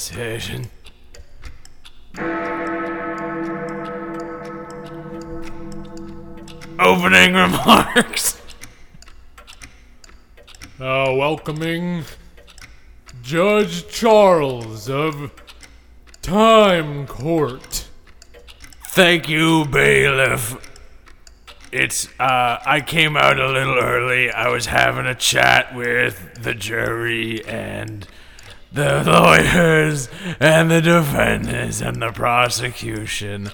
session. Opening remarks. Now welcoming Judge Charles of Time Court. Thank you, bailiff. It's uh I came out a little early. I was having a chat with the jury and the lawyers and the defendants and the prosecution.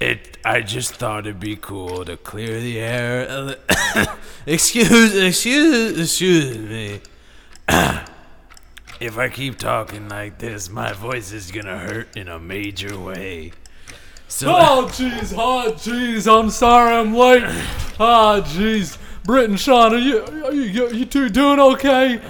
It I just thought it'd be cool to clear the air. excuse excuse excuse me. if I keep talking like this, my voice is gonna hurt in a major way. So Oh jeez, oh jeez, I'm sorry I'm late. Ah jeez. Britt and Sean, are you, are you you two doing okay?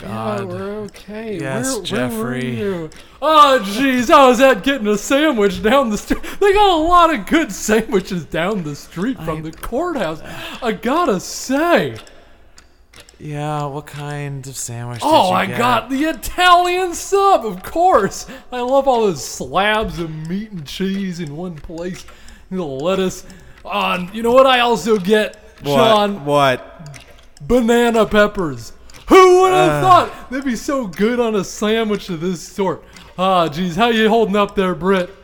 God. Yeah, we're okay. Yes, Where- Jeffrey. Where were you? Oh, jeez, I was at getting a sandwich down the street. They got a lot of good sandwiches down the street from the courthouse. I gotta say. Yeah, what kind of sandwich? Oh, did you I get? got the Italian sub, of course. I love all those slabs of meat and cheese in one place. The lettuce. On, you know what I also get, Sean? What? banana peppers. Who would have Uh. thought they'd be so good on a sandwich of this sort? Ah, geez, how you holding up there, Britt?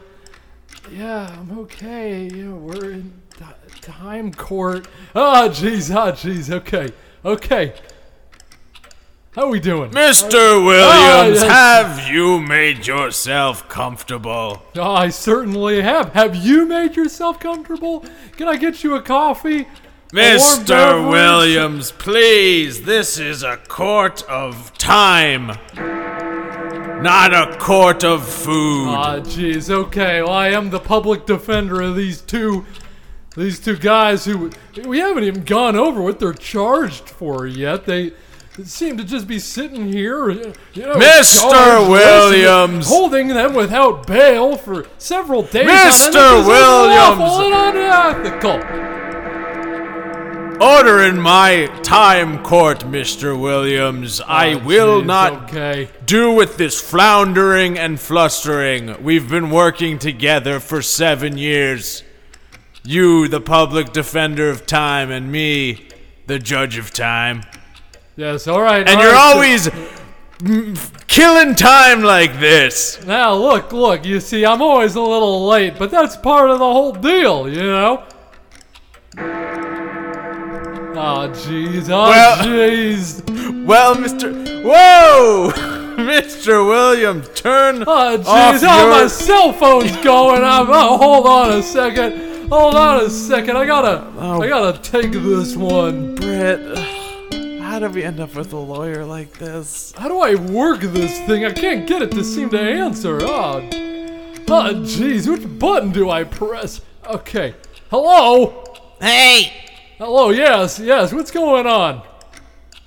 Yeah, I'm okay. Yeah, we're in ti- time court. Ah, geez, ah, geez. Okay, okay. How are we doing? Mr. Williams, yes. have you made yourself comfortable? Oh, I certainly have. Have you made yourself comfortable? Can I get you a coffee? Mr. Williams, please, this is a court of time, not a court of food. Ah, jeez. Okay. Well, I am the public defender of these two, these two guys who we haven't even gone over what they're charged for yet. They seem to just be sitting here, you know, Mr. Williams. holding them without bail for several days. Mr. end. This is Williams. unlawful and unethical. Order in my time court, Mr. Williams. I Ah, will jeez, not Okay. do with this floundering and flustering. We've been working together for seven years. You, the public defender of time, and me, the judge of time. Yes. All right. And all you're right, always mm, killing time like this. Now look, look. You see, I'm always a little late, but that's part of the whole deal, you know. Ah, oh jeez, oh Well- jeez, Well, Mr. Whoa! Mr. Williams, turn oh off jeez, oh ah, your... my cell phone's going up. Oh, hold on a second, hold on a second. I gotta, Oh. I gotta take this one. Brett, how do we end up with a lawyer like this? How do I work this thing? I can't get it to seem to answer. Oh, oh jeez, which button do I press? Okay, hello, Hey, hello, yes, yes. What's going on?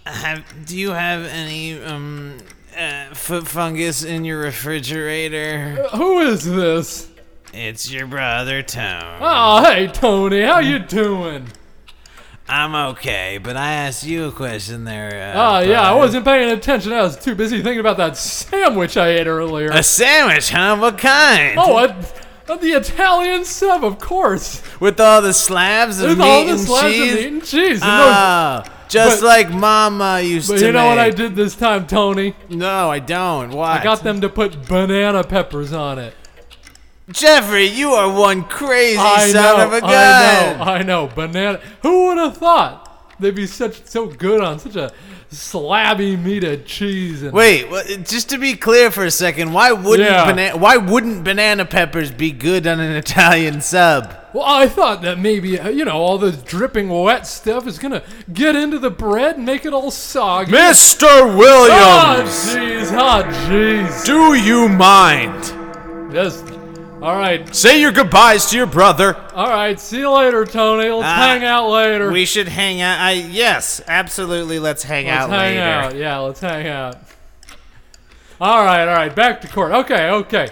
have, do you have any um uh, foot fungus in your refrigerator? Who is this? It's your brother Tone. Oh, hey Tony, how you doing? I'm okay, but I asked you a question there. Oh, Uh, yeah, I wasn't paying attention. I was too busy thinking about that sandwich I ate earlier. A sandwich, huh? What kind? oh, a- the Italian sub, of course. with all the slabs of With meat all the and slabs cheese. of meat and cheese. And those- Ah, just but- like Mama used but to you know what I did this time, Tony? No, I don't. What? I got them to put banana peppers on it. Jeffrey, you are one crazy I son know, of a gun. I know, I know. Banana. Who would have thought they'd be such so good on such a slabby meat of cheese and Wait, wha- just to be clear for a second, why wouldn't Yeah. banana why wouldn't banana peppers be good on an Italian sub? Well, I thought that maybe uh, you know all this dripping wet stuff is gonna get into the bread and make it all soggy. Mr. Ah, Williams, jeez, ah, jeez. do you mind? Yes. All right, Say your goodbyes to your brother. all right. See you later, Tony. Let's Ah, hang out later. We should hang out. I yes, absolutely. Let's hang let's out hang later. out. Yeah, let's hang out. All right, all right. Back to court. Okay, okay.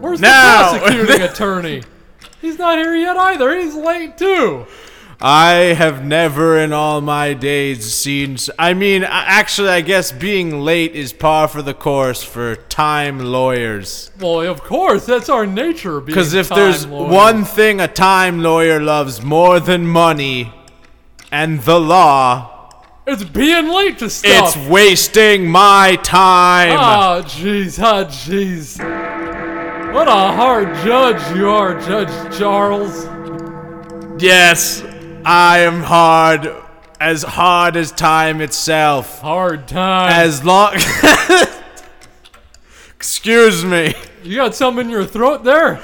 Where's Now- the prosecuting attorney? He's not here yet either. He's late too. I have never in all my days seen. I mean, actually, I guess being late is par for the course for time lawyers. Well, of course, that's our nature. Because if there's one thing a time lawyer loves more than money and the law, it's being late to stuff. it's wasting my time. Oh, jeez, oh, jeez. What a hard judge you are, Judge Charles. Yes, I am hard, as hard as time itself. Hard time. As long. Excuse me. You got something in your throat there?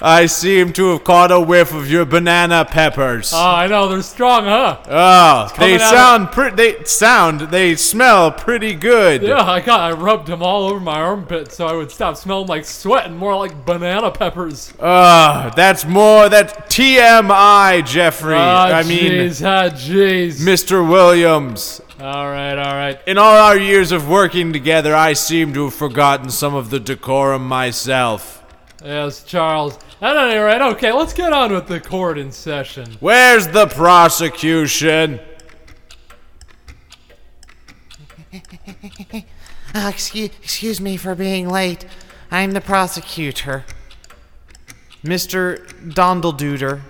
I seem to have caught a whiff of your banana peppers. Oh, I know they're strong, huh? oh, they sound pretty. They sound. They smell pretty good. Yeah, I got. I rubbed them all over my armpit so I would stop smelling like sweat and more like banana peppers. Ah, that's more. that TMI, Jeffrey. Ah, I mean, jeez, ah, jeez. Mr. Williams. All right, all right. In all our years of working together, I seem to have forgotten some of the decorum myself. Yes, Charles. At any rate, okay, let's get on with the court in session. Where's the prosecution? Uh, excuse, excuse me for being late. I'm the prosecutor. Mr. Dondleduder.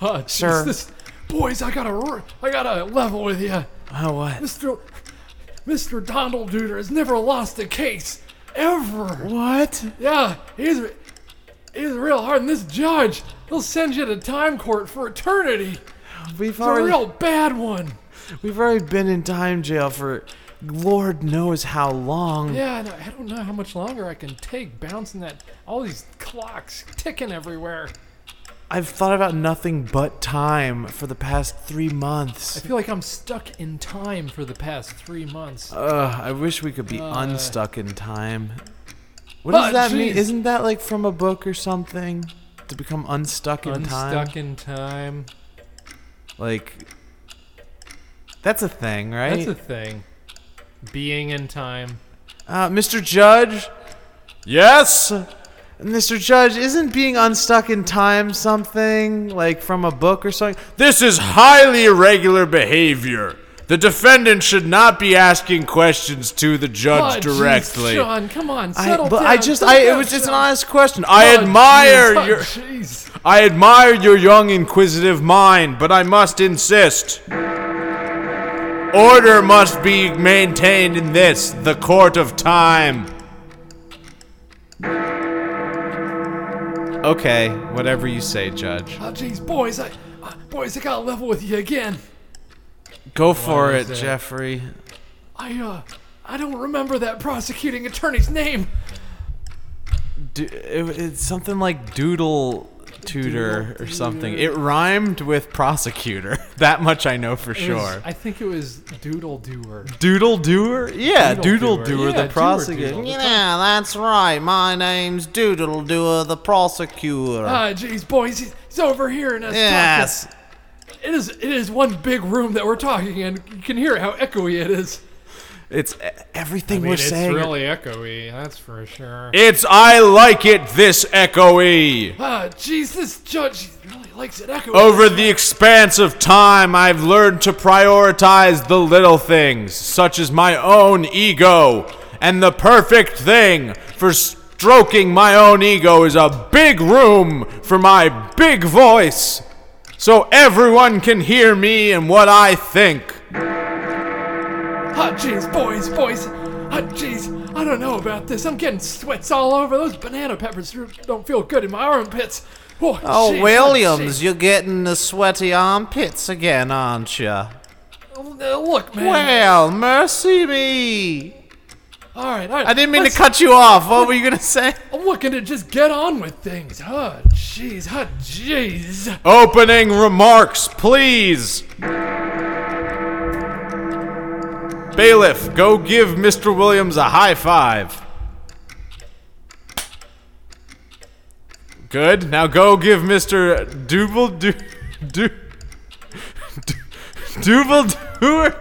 Oh, jeez, Sir. this- boys, I gotta, r- I gotta level with you. Oh, what? Mr. Mr. Donald Duder has never lost a case. Ever. What? Yeah, he's, he's real hard. And this judge, he'll send you to time court for eternity. We've It's a already, real bad one. we've already been in time jail for Lord knows how long. Yeah, I don't know how much longer I can take bouncing that, all these clocks ticking everywhere. I've thought about nothing but time for the past three months. I feel like I'm stuck in time for the past three months. Ugh, I wish we could be Uh, unstuck in time. What does that mean? jeez. Isn't that like from a book or something? To become unstuck in time? Unstuck in time. Like, that's a thing, right? That's a thing. Being in time. uh, Mr. Judge? Yes? Mr. Judge, isn't being unstuck in time something like from a book or something? This is highly irregular behavior. The defendant should not be asking questions to the Oh, judge jeez, directly. Sean, come on, I, settle but down. I just, I, it was just an honest question. I Oh, admire jeez, oh, your Jeez. I admire your young inquisitive mind, but I must insist. Order must be maintained in this, the court of time. Okay, whatever you say, Judge. Oh, jeez, boys, I, uh, boys, I gotta level with you again. Go for it, it? Jeffrey. I, uh, I don't remember that prosecuting attorney's name. Do, it, it's something like Doodle Tutor or something. It rhymed with prosecutor. that much I know for It was- sure. I think it was Doodle Doer. Doodle Doer? Yeah, Doodle Doodle Doer. Yeah, the prosecutor. Yeah, that's right. My name's Doodle Doer, the prosecutor. Ah, jeez, boys, he's, he's over here in us yes. talking. It is, it is one big room that we're talking in. You can hear how echoey it is. It's everything I mean, we're it's saying. It's really echoey, that's for sure. It's I like it this echoey. Ah, Jesus, judge really likes it echoey. Over the expanse of time, I've learned to prioritize the little things, such as my own ego. And the perfect thing for stroking my own ego is a big room for my big voice, so everyone can hear me and what I think. Ah, jeez, boys, boys. Ah, jeez, I don't know about this. I'm getting sweats all over. Those banana peppers don't feel good in my armpits. Oh, Oh, jeez, Williams, jeez. you're getting the sweaty armpits again, aren't you? Uh, Look, man. Well, mercy me. all right, all right. I didn't mean let's- to cut you off. What were you gonna say? I'm looking to just get on with things. Ah, jeez, ah, jeez. Opening remarks, please. Bailiff, go give Mr. Williams a high five. Good. Now go give Mr. Double do do Double Doer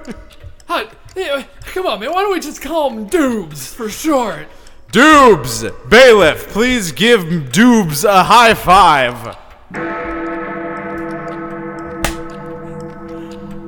Hut, yeah, come on, man. Why don't we just call him Doobs for short? Doobs! Bailiff, please give Doobs a high five.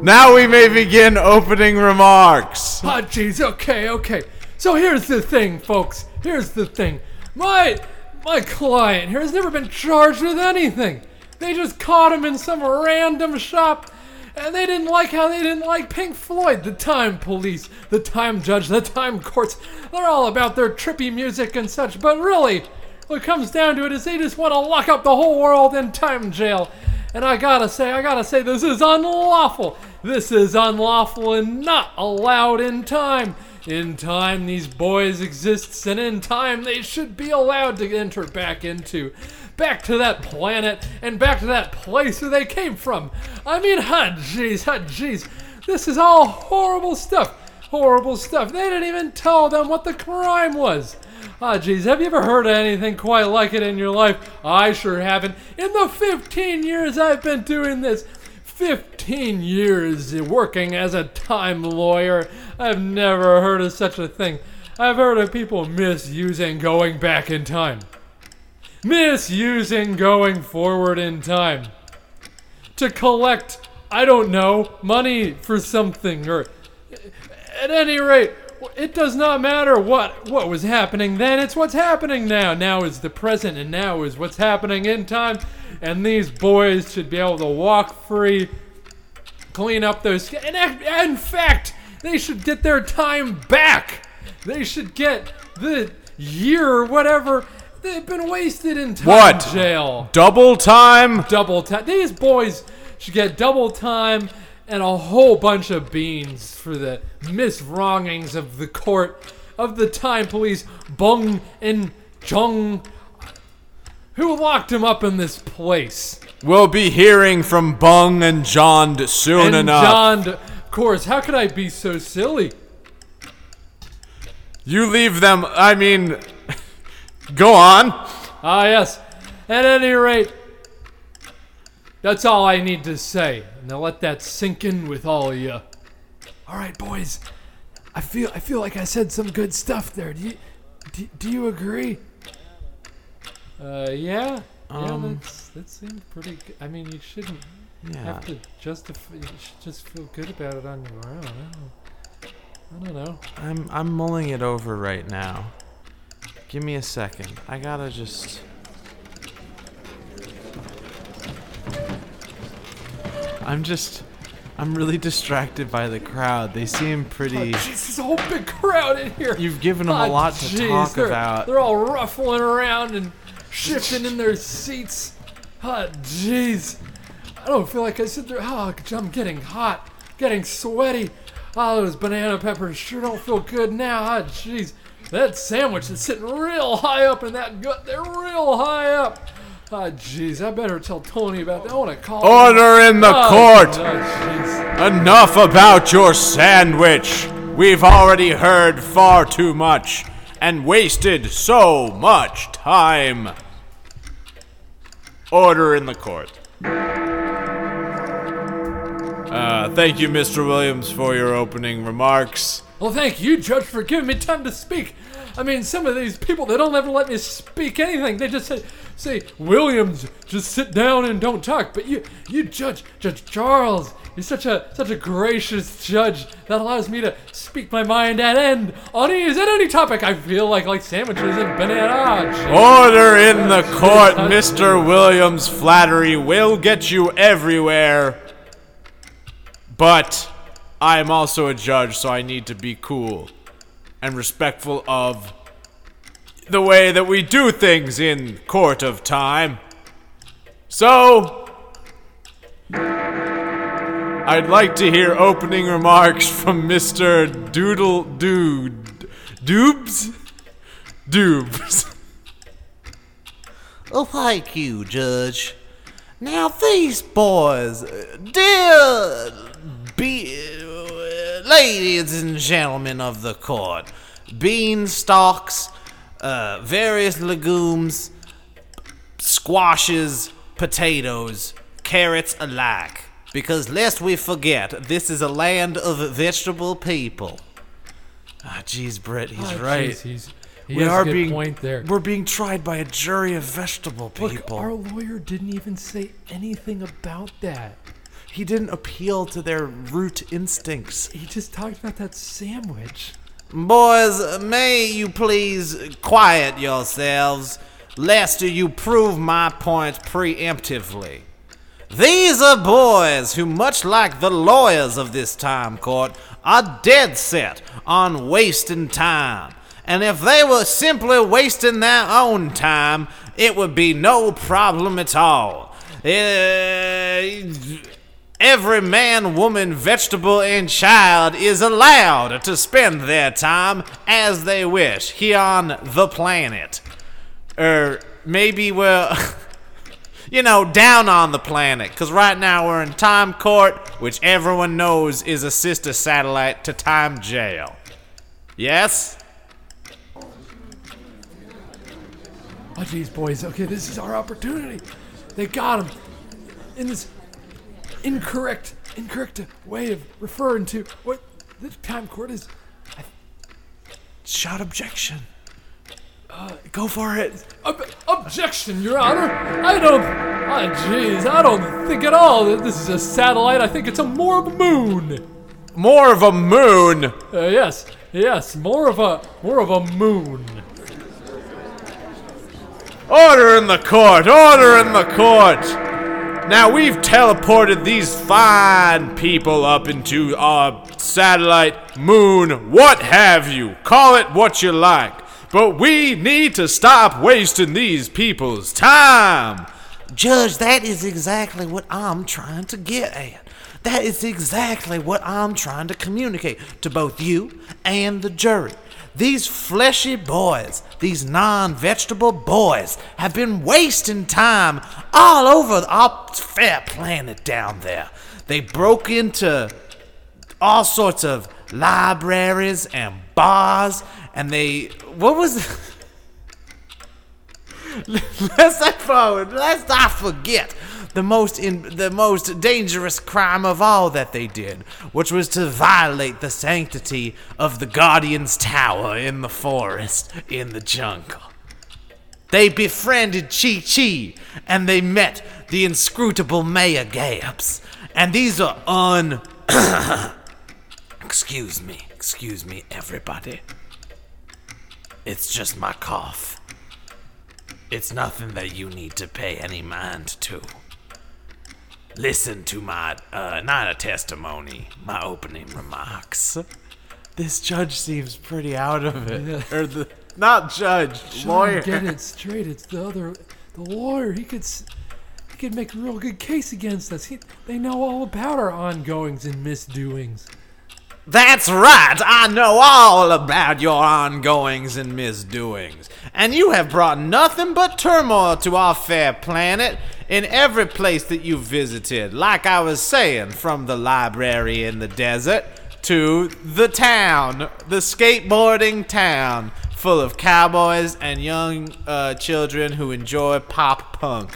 Now we may begin opening remarks. Oh, jeez. Okay, okay. So here's the thing, folks. Here's the thing. My my client here has never been charged with anything. They just caught him in some random shop, and they didn't like how they didn't like Pink Floyd. The time police, the time judge, the time courts. They're all about their trippy music and such. But really, what comes down to it is they just want to lock up the whole world in time jail. And I gotta say, I gotta say, this is unlawful. This is unlawful and not allowed in time. In time, these boys exist, and in time, they should be allowed to enter back into, back to that planet, and back to that place where they came from. I mean, huh, jeez, huh, jeez. This is all horrible stuff. Horrible stuff. They didn't even tell them what the crime was. Ah, jeez, have you ever heard of anything quite like it in your life? I sure haven't. In the 15 years I've been doing this, 15 years working as a time lawyer, I've never heard of such a thing. I've heard of people misusing going back in time, misusing going forward in time to collect, I don't know, money for something, or at any rate, it does not matter what what was happening then. It's what's happening now. Now is the present, and now is what's happening in time. And these boys should be able to walk free, clean up those. And ac- in fact, they should get their time back. They should get the year or whatever they've been wasted in time What? jail Double time? double time. These boys should get double time and a whole bunch of beans for the miswrongings of the court, of the time police, Bung and Jung, who locked him up in this place. We'll be hearing from Bung and John soon and enough. John, of course, how could I be so silly? You leave them. I mean, go on. Ah, yes. At any rate, that's all I need to say. Now let that sink in with all of you. All right, boys. I feel I feel like I said some good stuff there. Do you do, do you agree? Uh, yeah. Um, yeah, that's, that seems pretty. Good. I mean, you shouldn't Yeah. have to justify. You should just feel good about it on your own. I don't, I don't know. I'm I'm mulling it over right now. Give me a second. I gotta just. I'm just. I'm really distracted by the crowd. They seem Oh, pretty. jeez, there's a whole big crowd in here. You've given them Ah, a lot to talk they're, about. They're all ruffling around and shifting in their seats. Oh, jeez. I don't feel like I sit there. Oh, I'm getting hot, getting sweaty. Oh, those banana peppers sure don't feel good now. Oh, jeez. That sandwich is sitting real high up in that gut. They're real high up. Ah, jeez. I better tell Tony about that. I want to call him. Order in the Ah, court. Oh. Enough about your sandwich. We've already heard far too much and wasted so much time. Order in the court. Uh, thank you, Mr. Williams, for your opening remarks. Well, thank you, Judge, for giving me time to speak. I mean, some of these people, they don't ever let me speak anything. They just say, say, Williams, just sit down and don't talk. But you, you, Judge, Judge Charles, you're such a such a gracious judge that allows me to speak my mind at end on ease at any topic. I feel like like sandwiches and banana. Order in the court, Mr. Williams. Flattery will get you everywhere. But I'm also a judge, so I need to be cool and respectful of the way that we do things in court of time. So, I'd like to hear opening remarks from Mr. Doodle Dude. Doobs? Doobs. Oh, thank you, Judge. Now, these boys, dear be, ladies and gentlemen of the court, beanstalks, uh, various legumes, squashes, potatoes, carrots alike. Because lest we forget, this is a land of vegetable people. Ah, jeez, Britt, he's Ah, right. jeez, he's, he we are being point there. we're being tried by a jury of vegetable Look, people. our lawyer didn't even say anything about that. He didn't appeal to their root instincts. He just talked about that sandwich. Boys, may you please quiet yourselves, lest you prove my point preemptively. These are boys who, much like the lawyers of this time court, are dead set on wasting time. And if they were simply wasting their own time, it would be no problem at all. Eh, Every man, woman, vegetable, and child is allowed to spend their time as they wish here on the planet. Or maybe we're, you know, down on the planet, because right now we're in Time Court, which everyone knows is a sister satellite to Time Jail. Yes? Oh, jeez, boys. Okay, this is our opportunity. They got him in this incorrect, incorrect way of referring to what the time court is. Shout objection. Uh, go for it. Ob- objection, Your Honor. I don't. Oh, jeez, I don't think at all that this is a satellite. I think it's a more of a moon. More of a moon. Uh, yes, yes, more of a more of a moon. Order in the court! Order in the court! Now we've teleported these fine people up into our satellite, moon, what have you. Call it what you like. But we need to stop wasting these people's time. Judge, that is exactly what I'm trying to get at. That is exactly what I'm trying to communicate to both you and the jury. These fleshy boys, these non vegetable boys, have been wasting time all over our fair planet down there. They broke into all sorts of libraries and bars, and they. What was. let's not forward. Let's not forget the most in the most dangerous crime of all that they did, which was to violate the sanctity of the guardian's tower in the forest in the jungle. They befriended Chi Chi, and they met the inscrutable Maya Gabs. And these are un. excuse me, excuse me, everybody. It's just my cough. It's nothing that you need to pay any mind to. Listen to my, uh, not a testimony, my opening remarks. This judge seems pretty out of it. or the, not judge, Sean, get it straight. It's the other, the lawyer. He could, he could make a real good case against us. He, they know all about our ongoings and misdoings. That's right. I know all about your ongoings and misdoings. And you have brought nothing but turmoil to our fair planet in every place that you've visited. Like I was saying, from the library in the desert to the town, the skateboarding town, full of cowboys and young uh, children who enjoy pop punk.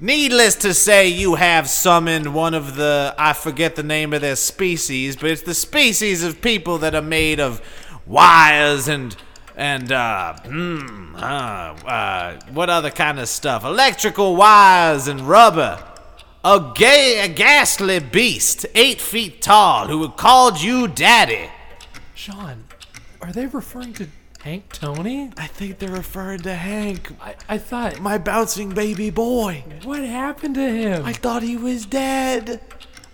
Needless to say, you have summoned one of the, I forget the name of their species, but it's the species of people that are made of wires and, and, uh, hmm, uh, uh, what other kind of stuff? Electrical wires and rubber. A gay, a ghastly beast, eight feet tall, who called you daddy. Sean, are they referring to Hank Tony? I think they're referring to Hank, I, I thought, my bouncing baby boy. what happened to him? I thought he was dead.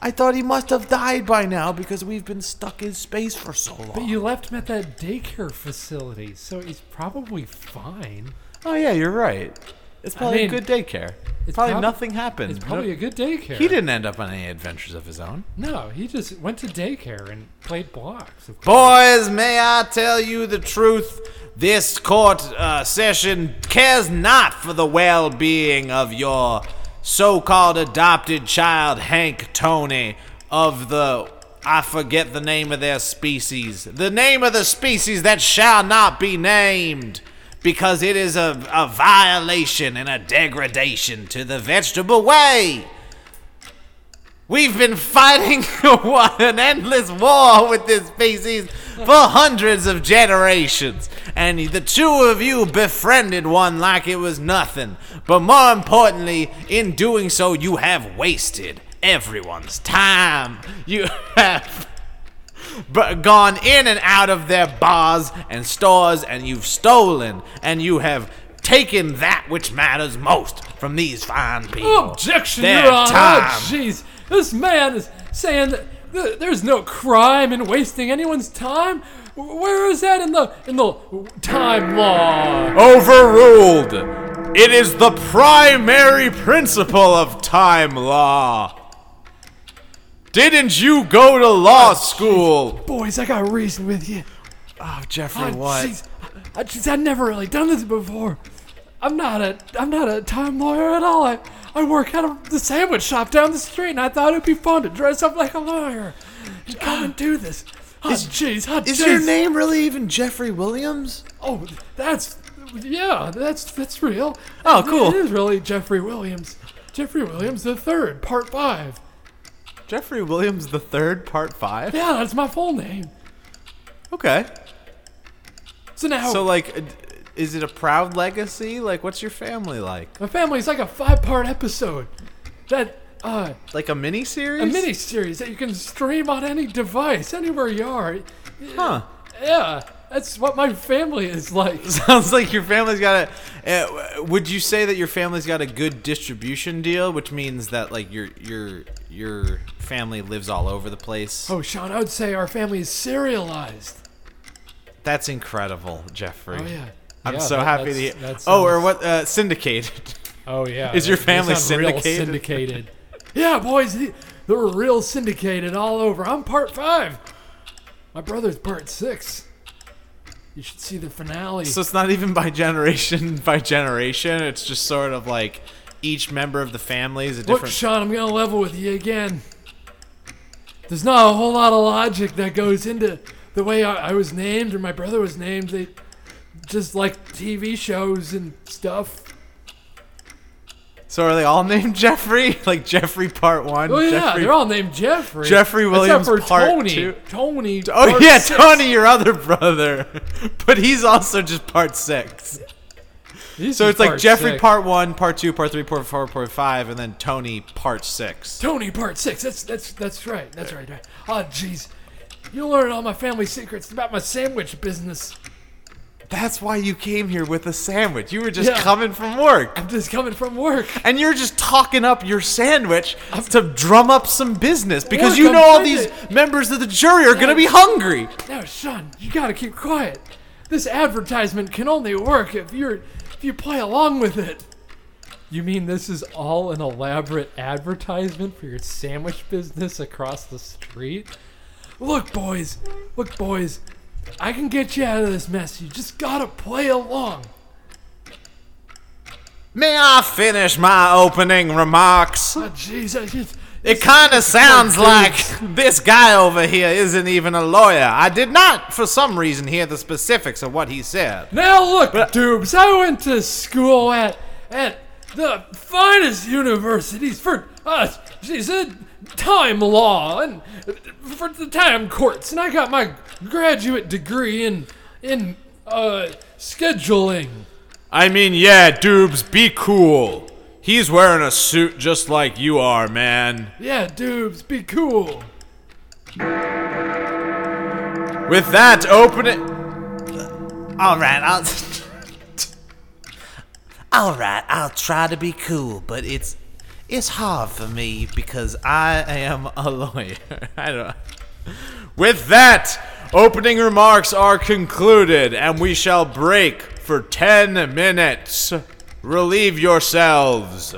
I thought he must have died by now because we've been stuck in space for so long. but you left him at that daycare facility, so he's probably fine. oh yeah, you're right. It's probably mean, a good daycare. it's probably prob- nothing happened. It's probably a good daycare. he didn't end up on any adventures of his own. No, he just went to daycare and played blocks. Boys, may I tell you the truth? This court uh, session cares not for the well being of your so called adopted child, Hank Tony, of the. I forget the name of their species. The name of the species that shall not be named. Because it is a, a violation and a degradation to the vegetable way. We've been fighting an endless war with this species for hundreds of generations, and the two of you befriended one like it was nothing. But more importantly, in doing so, you have wasted everyone's time. You have gone in and out of their bars and stores, and you've stolen, and you have taken that which matters most from these fine people. Objection, Their Your Honor. time. Oh, jeez. This man is saying that th- there's no crime in wasting anyone's time. Where is that in the in the time law? Overruled. It is the primary principle of time law. Didn't you go to law ah, school? Boys, I got a reason with you. Oh, Jeffrey, Oh, what? jeez. I, jeez, I've never really done this before. I'm not a I'm not a time lawyer at all. I, I work at a, the sandwich shop down the street, and I thought it'd be fun to dress up like a lawyer and come and do this. Oh, jeez. Oh, Is your name really even Jeffrey Williams? Oh, that's yeah, that's that's real. Oh, cool. It is really Jeffrey Williams. Jeffrey Williams the third, part five. Jeffrey Williams the third, part five. Yeah, that's my full name. Okay. So now So, like, is it a proud legacy? Like, what's your family like? my family's like a five-part episode. That uh, Like a mini series? a mini series that you can stream on any device, anywhere you are. Huh. Yeah, that's what my family is like. Sounds like your family's got a. Uh, would you say that your family's got a good distribution deal, which means that like your your your family lives all over the place? Oh, Sean, I would say our family is serialized. That's incredible, Jeffrey. Oh yeah. I'm Yeah, so that- happy to hear. that Oh, or what? Uh, syndicated. Oh yeah. Is your family syndicated? syndicated. yeah, boys, they- they're real syndicated all over. I'm part five. My brother's part six. You should see the finale. so it's not even by generation by generation. It's just sort of like each member of the family is a different. Look. Sean, I'm gonna level with you again. There's not a whole lot of logic that goes into the way I, I was named or my brother was named. They just like TV shows and stuff. so are they all named Jeffrey? Like Jeffrey Part One. Oh yeah, Jeffrey they're all named Jeffrey. Jeffrey Williams except for Part Tony. Two. Tony. Oh yeah, six. Tony, your other brother, but he's also just part six. He's So it's like Jeffrey six. part one, part two, part three, part four, part five, and then Tony part six. Tony part six. That's that's that's right. That's right. right. Oh jeez, you learn all my family secrets about my sandwich business. That's why you came here with a sandwich. You were just Yeah. coming from work, I'm just coming from work. and you're just talking up your sandwich to drum up some business because you I'm know all these to- members of the jury are gonna be hungry. Now, Sean, you gotta keep quiet. This advertisement can only work if you're if you play along with it. You mean this is all an elaborate advertisement for your sandwich business across the street? Look, boys, look, boys, I can get you out of this mess. You just gotta play along. May I finish my opening remarks? Oh, jeez, I just. It kind of sounds like this guy over here isn't even a lawyer. I did not, for some reason, hear the specifics of what he said. Now look, Dubes, I went to school at at the finest universities for uh, she said time law and for the time courts, and I got my graduate degree in in uh scheduling. I mean, yeah, Dubes, be cool. He's wearing a suit just like you are, man. Yeah, Dubes, be cool. With that, open it. All right, I'll. All right, I'll try to be cool, but it's it's hard for me because I am a lawyer. I don't. With that, opening remarks are concluded, and we shall break for 10 minutes. Relieve yourselves.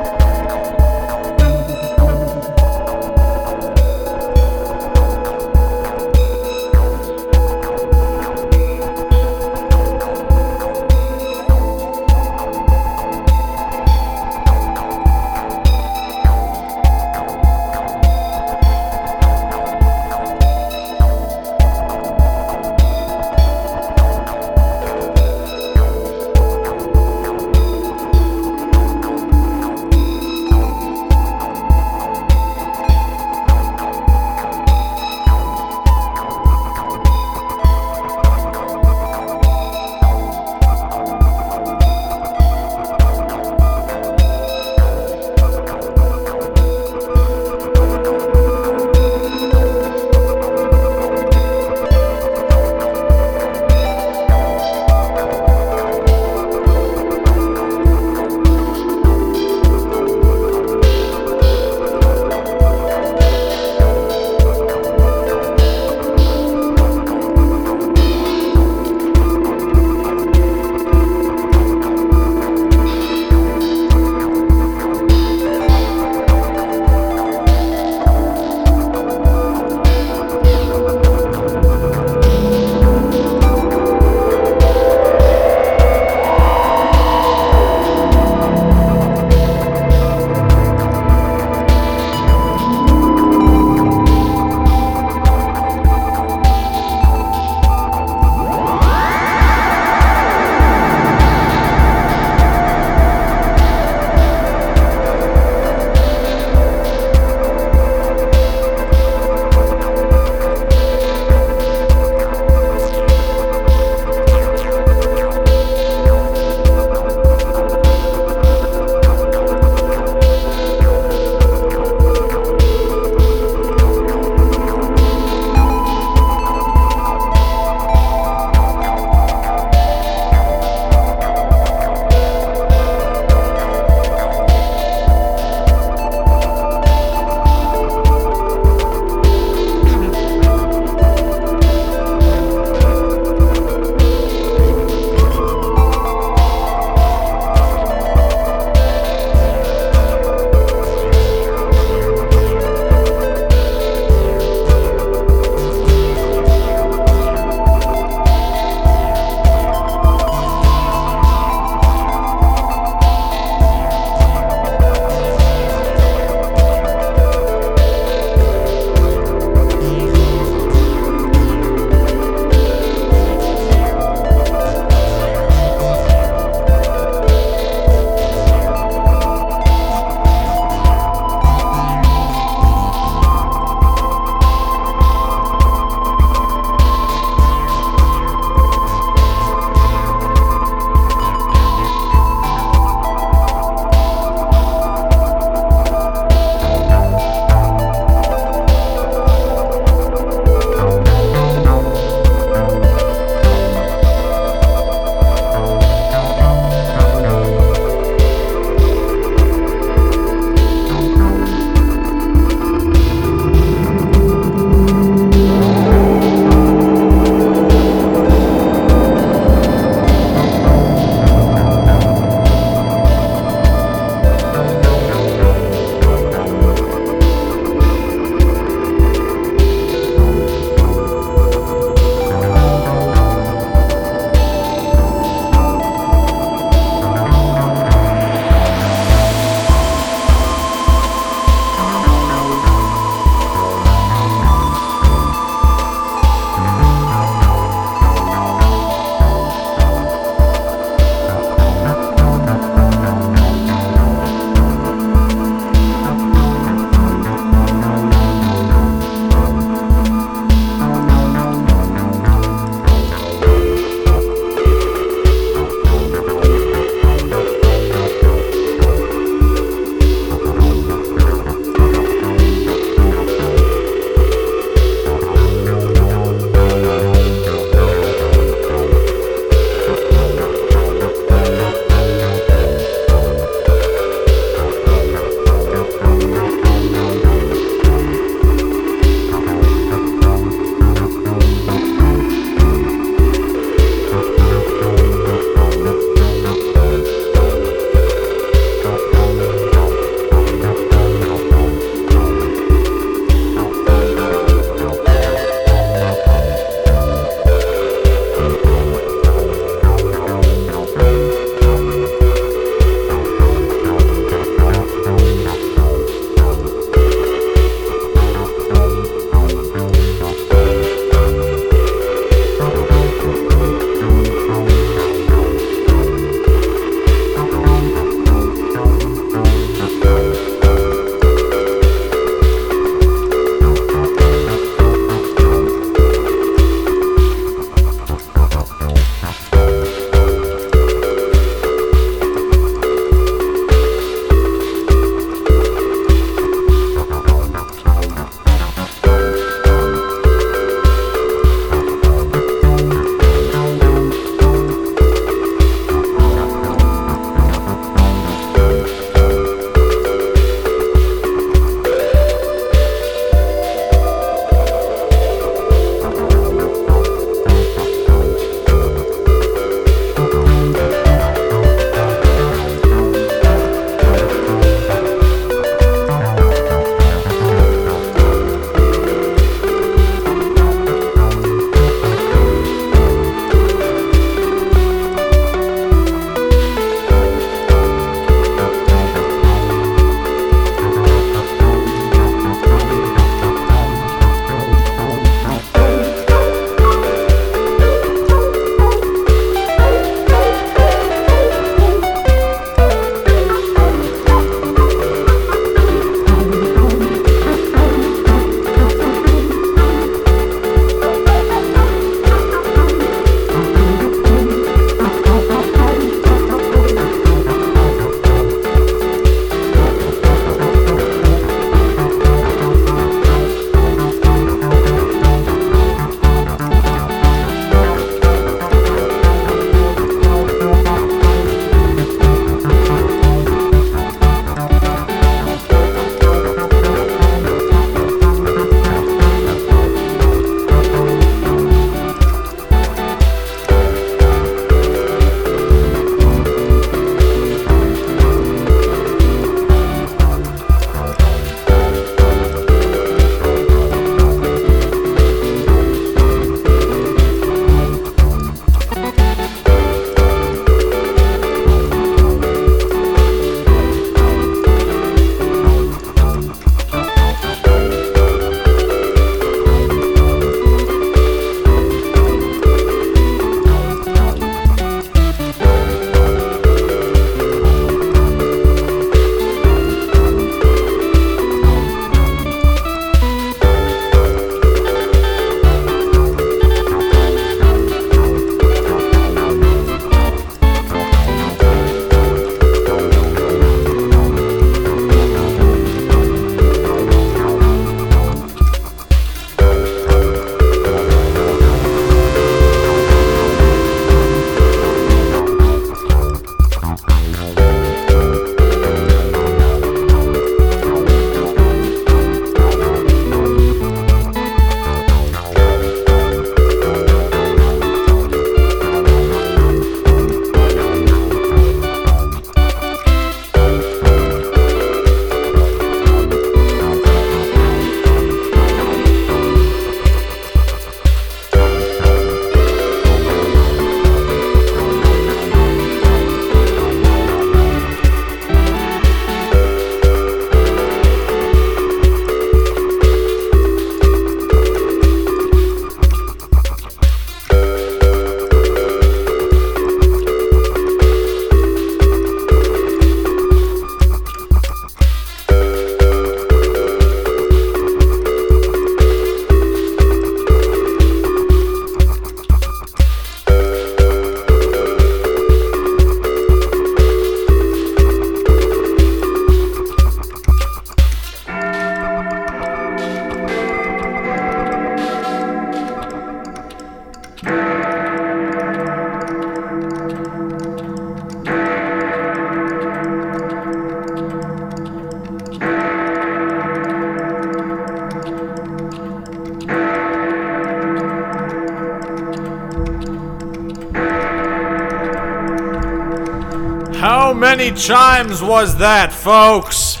Chimes was that, folks?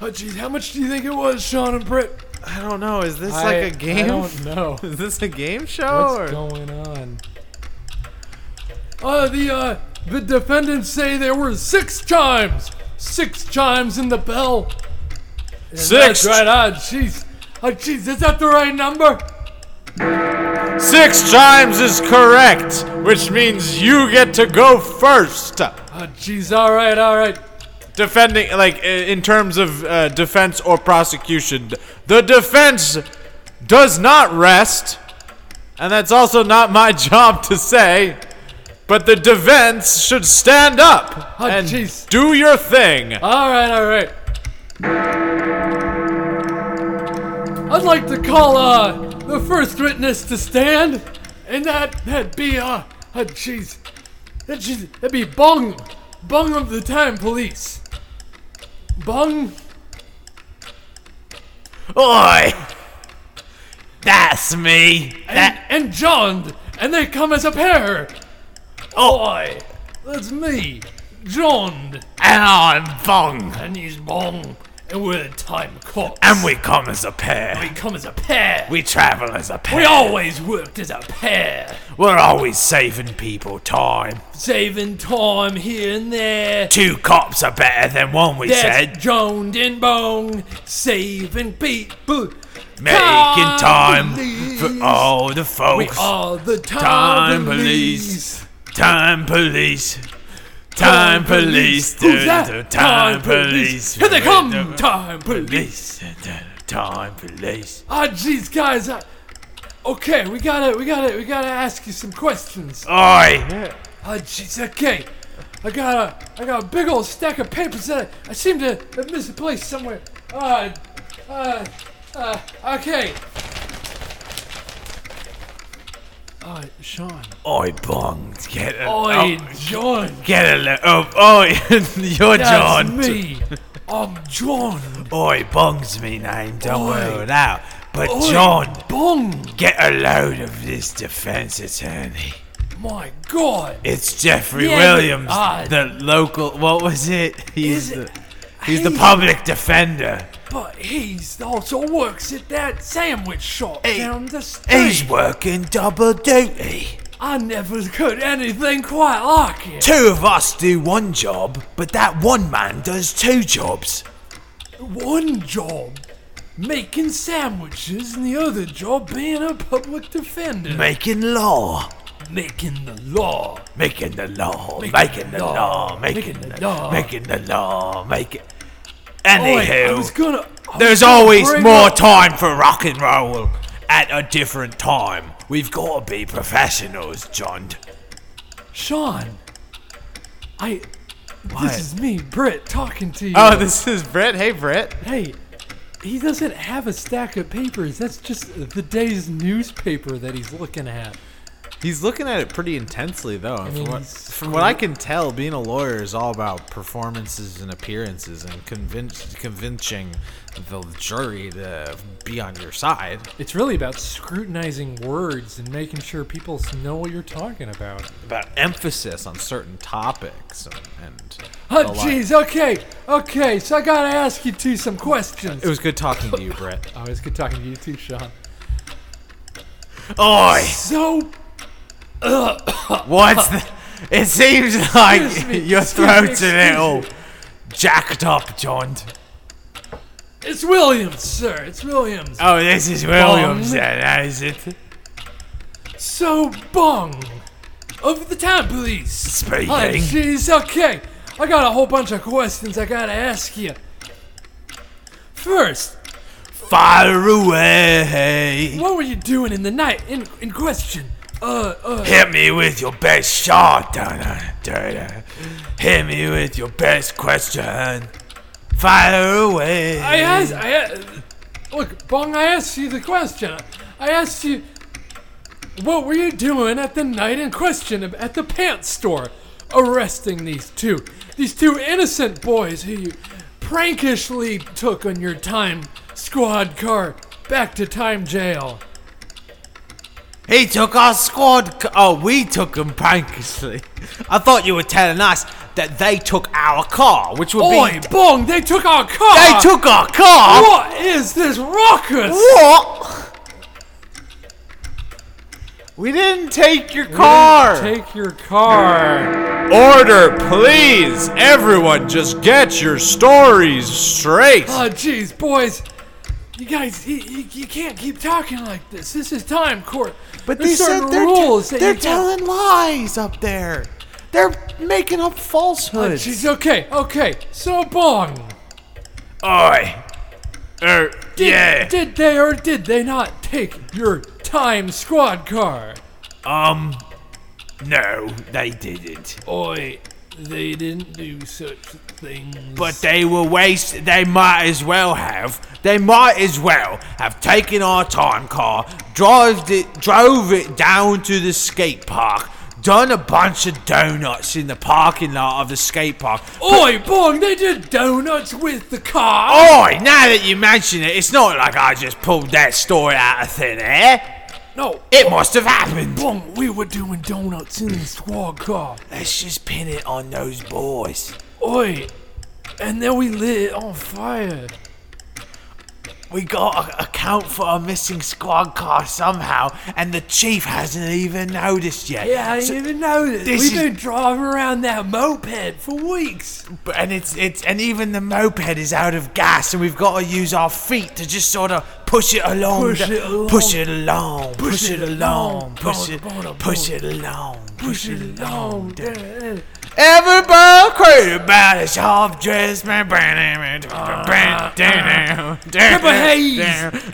Oh, jeez, how much do you think it was, Sean and Britt? I don't know. Is this I- like a game? I don't know. Is this a game show? What's or- going on? Uh, the, uh, the defendants say there were six chimes. Six chimes in the bell. And Six. That's right. Ah, jeez. Oh, jeez, is that the right number? Six chimes is correct, which means you get to go first. Oh, jeez, all right, all right. Defending, like, in terms of uh, defense or prosecution, the defense does not rest, and that's also not my job to say. But the defense should stand up Oh, and jeez. do your thing. All right, all right. I'd like to call uh the first witness to stand, and that that'd be uh, uh jeez, that jeez, that'd be Bung, Bung of the Time Police. Bung, Oi! That's me. and, and John, and they come as a pair. Oi, that's me, John, And I'm Bong. and he's Bung, and we're the Time Cops. And we come as a pair. we come as a pair. We travel as a pair. we always worked as a pair. We're always saving people time. saving time here and there. Two cops are better than one, we That's said. Joan and Bone, saving people. Making time police. for all the folks. We are the time, Time police. Time police. Time police. Who's that? Time police. Here they come, time police. Time police. Ah, jeez, guys. Uh, okay, we gotta, we gotta, we gotta ask you some questions. Oi! Ah, jeez, okay. I got a, I got a big old stack of papers that I, I seem to have misplaced somewhere. Uh, uh, uh, okay. Uh, Sean. Oi, Bong. Get a. Oi, oh, John. Get a. le- Oh, oi, you're That's John. me. I'm John. Oi, Bong's me name. Don't Oi. worry it out. But Oi, John, Bong. get a load of this defense attorney. My God. It's Jeffrey Yeah, Williams, ah. the local. What was it? He's the. it- He's the public defender. But he's also works at that sandwich shop Hey, down the street. He's working double duty. I never could anything quite like it. Two of us do one job, but that one man does two jobs. One job making sandwiches, and the other job being a public defender. Making law. making the law. Making the law. Making Making the the law, law. Making making the the law. law. Making the law. Making. Oh, wait, I Anywho. was gonna. I was There's gonna always more up- time for rock and roll at a different time. We've got to be professionals, John. Sean, I. What? This is me, Britt, talking to you. Oh, this is Brett. Hey, Brett. Hey, he doesn't have a stack of papers. That's just the day's newspaper that he's looking at. He's looking at it pretty intensely, though. mean, from, what, from what I can tell, being a lawyer is all about performances and appearances and convince, convincing the jury to be on your side. It's really about scrutinizing words and making sure people know what you're talking about. About emphasis on certain topics and. and Oh, jeez. Okay, okay. So I gotta ask you two some questions. It was good talking to you, Brett. Oh, it's good talking to you too, Sean. Oi! So, What's the. It seems like me, your me, throat's a little me. jacked up, John. it's Williams, sir. It's Williams. Oh, this is Williams, then, is it? So, Bong of the Time Police. Speaking. Hi, jeez. Okay, I got a whole bunch of questions I gotta ask you. First, Fire away. what were you doing in the night in in question? Uh. Hit me with your best shot. Hit me with your best question. Fire away. I asked. I a- look, Bong. I asked you the question. I asked you, what were you doing at the night in question at the pants store, arresting these two, these two innocent boys who you prankishly took on your time squad car back to time jail. He took our squad. ca- Oh, we took him prankously. I thought you were telling us that they took our car, which would Oi, be. Bong, they took our car! They took our car. What is this ruckus? What? We didn't take your car. Take your car. Order, please! Everyone, just get your stories straight! Oh, jeez, boys. You guys, you, you, you can't keep talking like this. This is time court. but There's they said they're, rules that they're telling lies up there. They're making up falsehoods. jeez, okay, okay. So, Bong, Oi! Er, did, yeah. did they or did they not take your time squad car? Um, no, they didn't. Oi, they didn't do such things. But they were waste. They might as well have. They might as well have taken our time car, drove it, drove it down to the skate park, done a bunch of donuts in the parking lot of the skate park. Oi, Bong, they did donuts with the car. Oi! Now that you mention it, it's not like I just pulled that story out of thin air. No, It must have happened. Bong, we were doing donuts in the squad car. Let's just pin it on those boys. Oi, and then we lit it on fire. We got to account for a missing squad car somehow, and the chief hasn't even noticed yet. Yeah, I So- didn't even notice. this We've been driving around that moped for weeks. But- and it's it's and even the moped is out of gas, and we've got to use our feet to just sort of push it along, Push it along. push it along, push, it it along, push it, push it along, Push it along. Everybody crazy about a soft dress man. Pepper ah. Haze,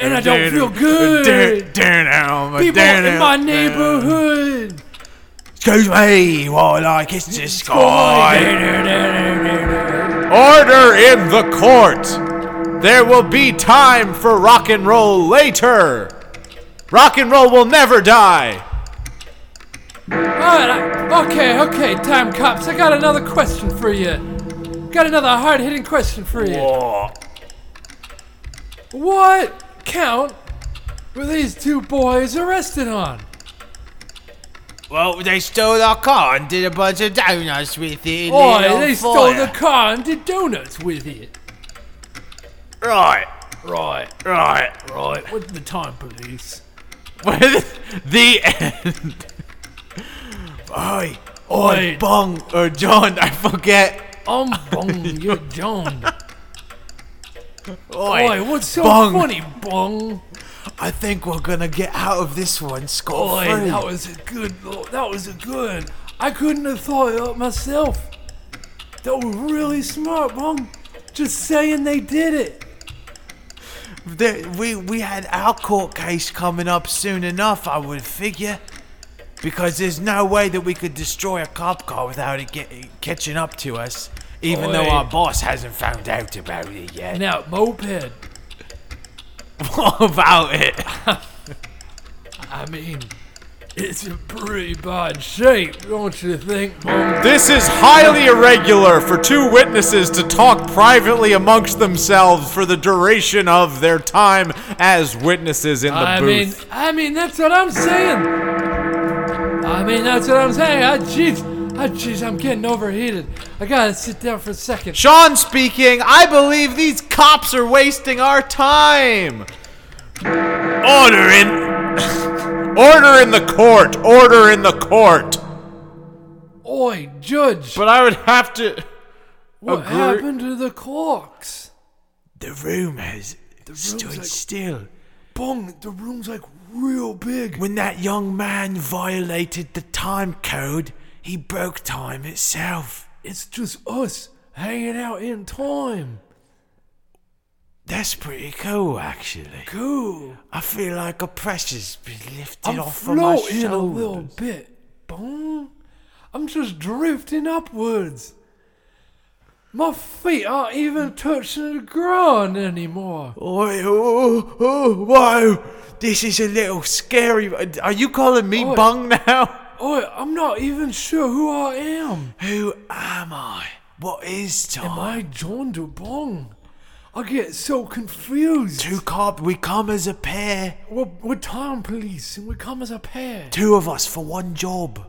and I don't feel good. People in my neighborhood. Excuse me while I kiss the sky. Order in the court. There will be time for rock and roll later. Rock and roll will never die. Alright, I- okay, okay, time cops. I got another question for you. Got another hard hitting question for you. What count were these two boys arrested on? Well, they stole our car and did a bunch of donuts with it. and Boy, lit they stole the car and did donuts with it. Right, Right, right. right. What's the time, police? With the end. Oi, oi, Oi. Bong or John, I forget. I'm Bong, you're John. Oi, Boy, what's so Bong. funny, Bong? I think we're gonna get out of this one scot Boy, free. that was a good. That was a good. I couldn't have thought it up myself. That was really smart, Bong. Just saying they did it. There- we we had our court case coming up soon enough, I would figure, because there's no way that we could destroy a cop car without it get, catching up to us, even though our boss hasn't found out about it yet. Now, moped. What about it? I mean, it's in pretty bad shape, don't you think, Bong? This is highly irregular for two witnesses to talk privately amongst themselves for the duration of their time as witnesses in the I mean, booth. I mean, that's what I'm saying. I mean, that's what I'm saying. I jeez, I jeez, I'm getting overheated. I gotta sit down for a second. Sean speaking. I believe these cops are wasting our time. Order in. Order in the court. Order in the court. Oi, Judge, But I would have to. what agree- happened to the clocks? The room has stood like- still. Bong, the room's like real big. When that young man violated the time code, he broke time itself. It's just us hanging out in time. That's pretty cool, actually. Cool. I feel like a pressure's been lifted I'm off of my floating a little bit. Bong. I'm just drifting upwards. My feet aren't even touching the ground anymore. Oi, oh, oh, whoa! This is a little scary. Are you calling me Oi. Bung now? Oi, I'm not even sure who I am. Who am I? What is time? Am I John DeBong? I get so confused. Two cop, we come as a pair. We're, we're time police and we come as a pair. Two of us for one job.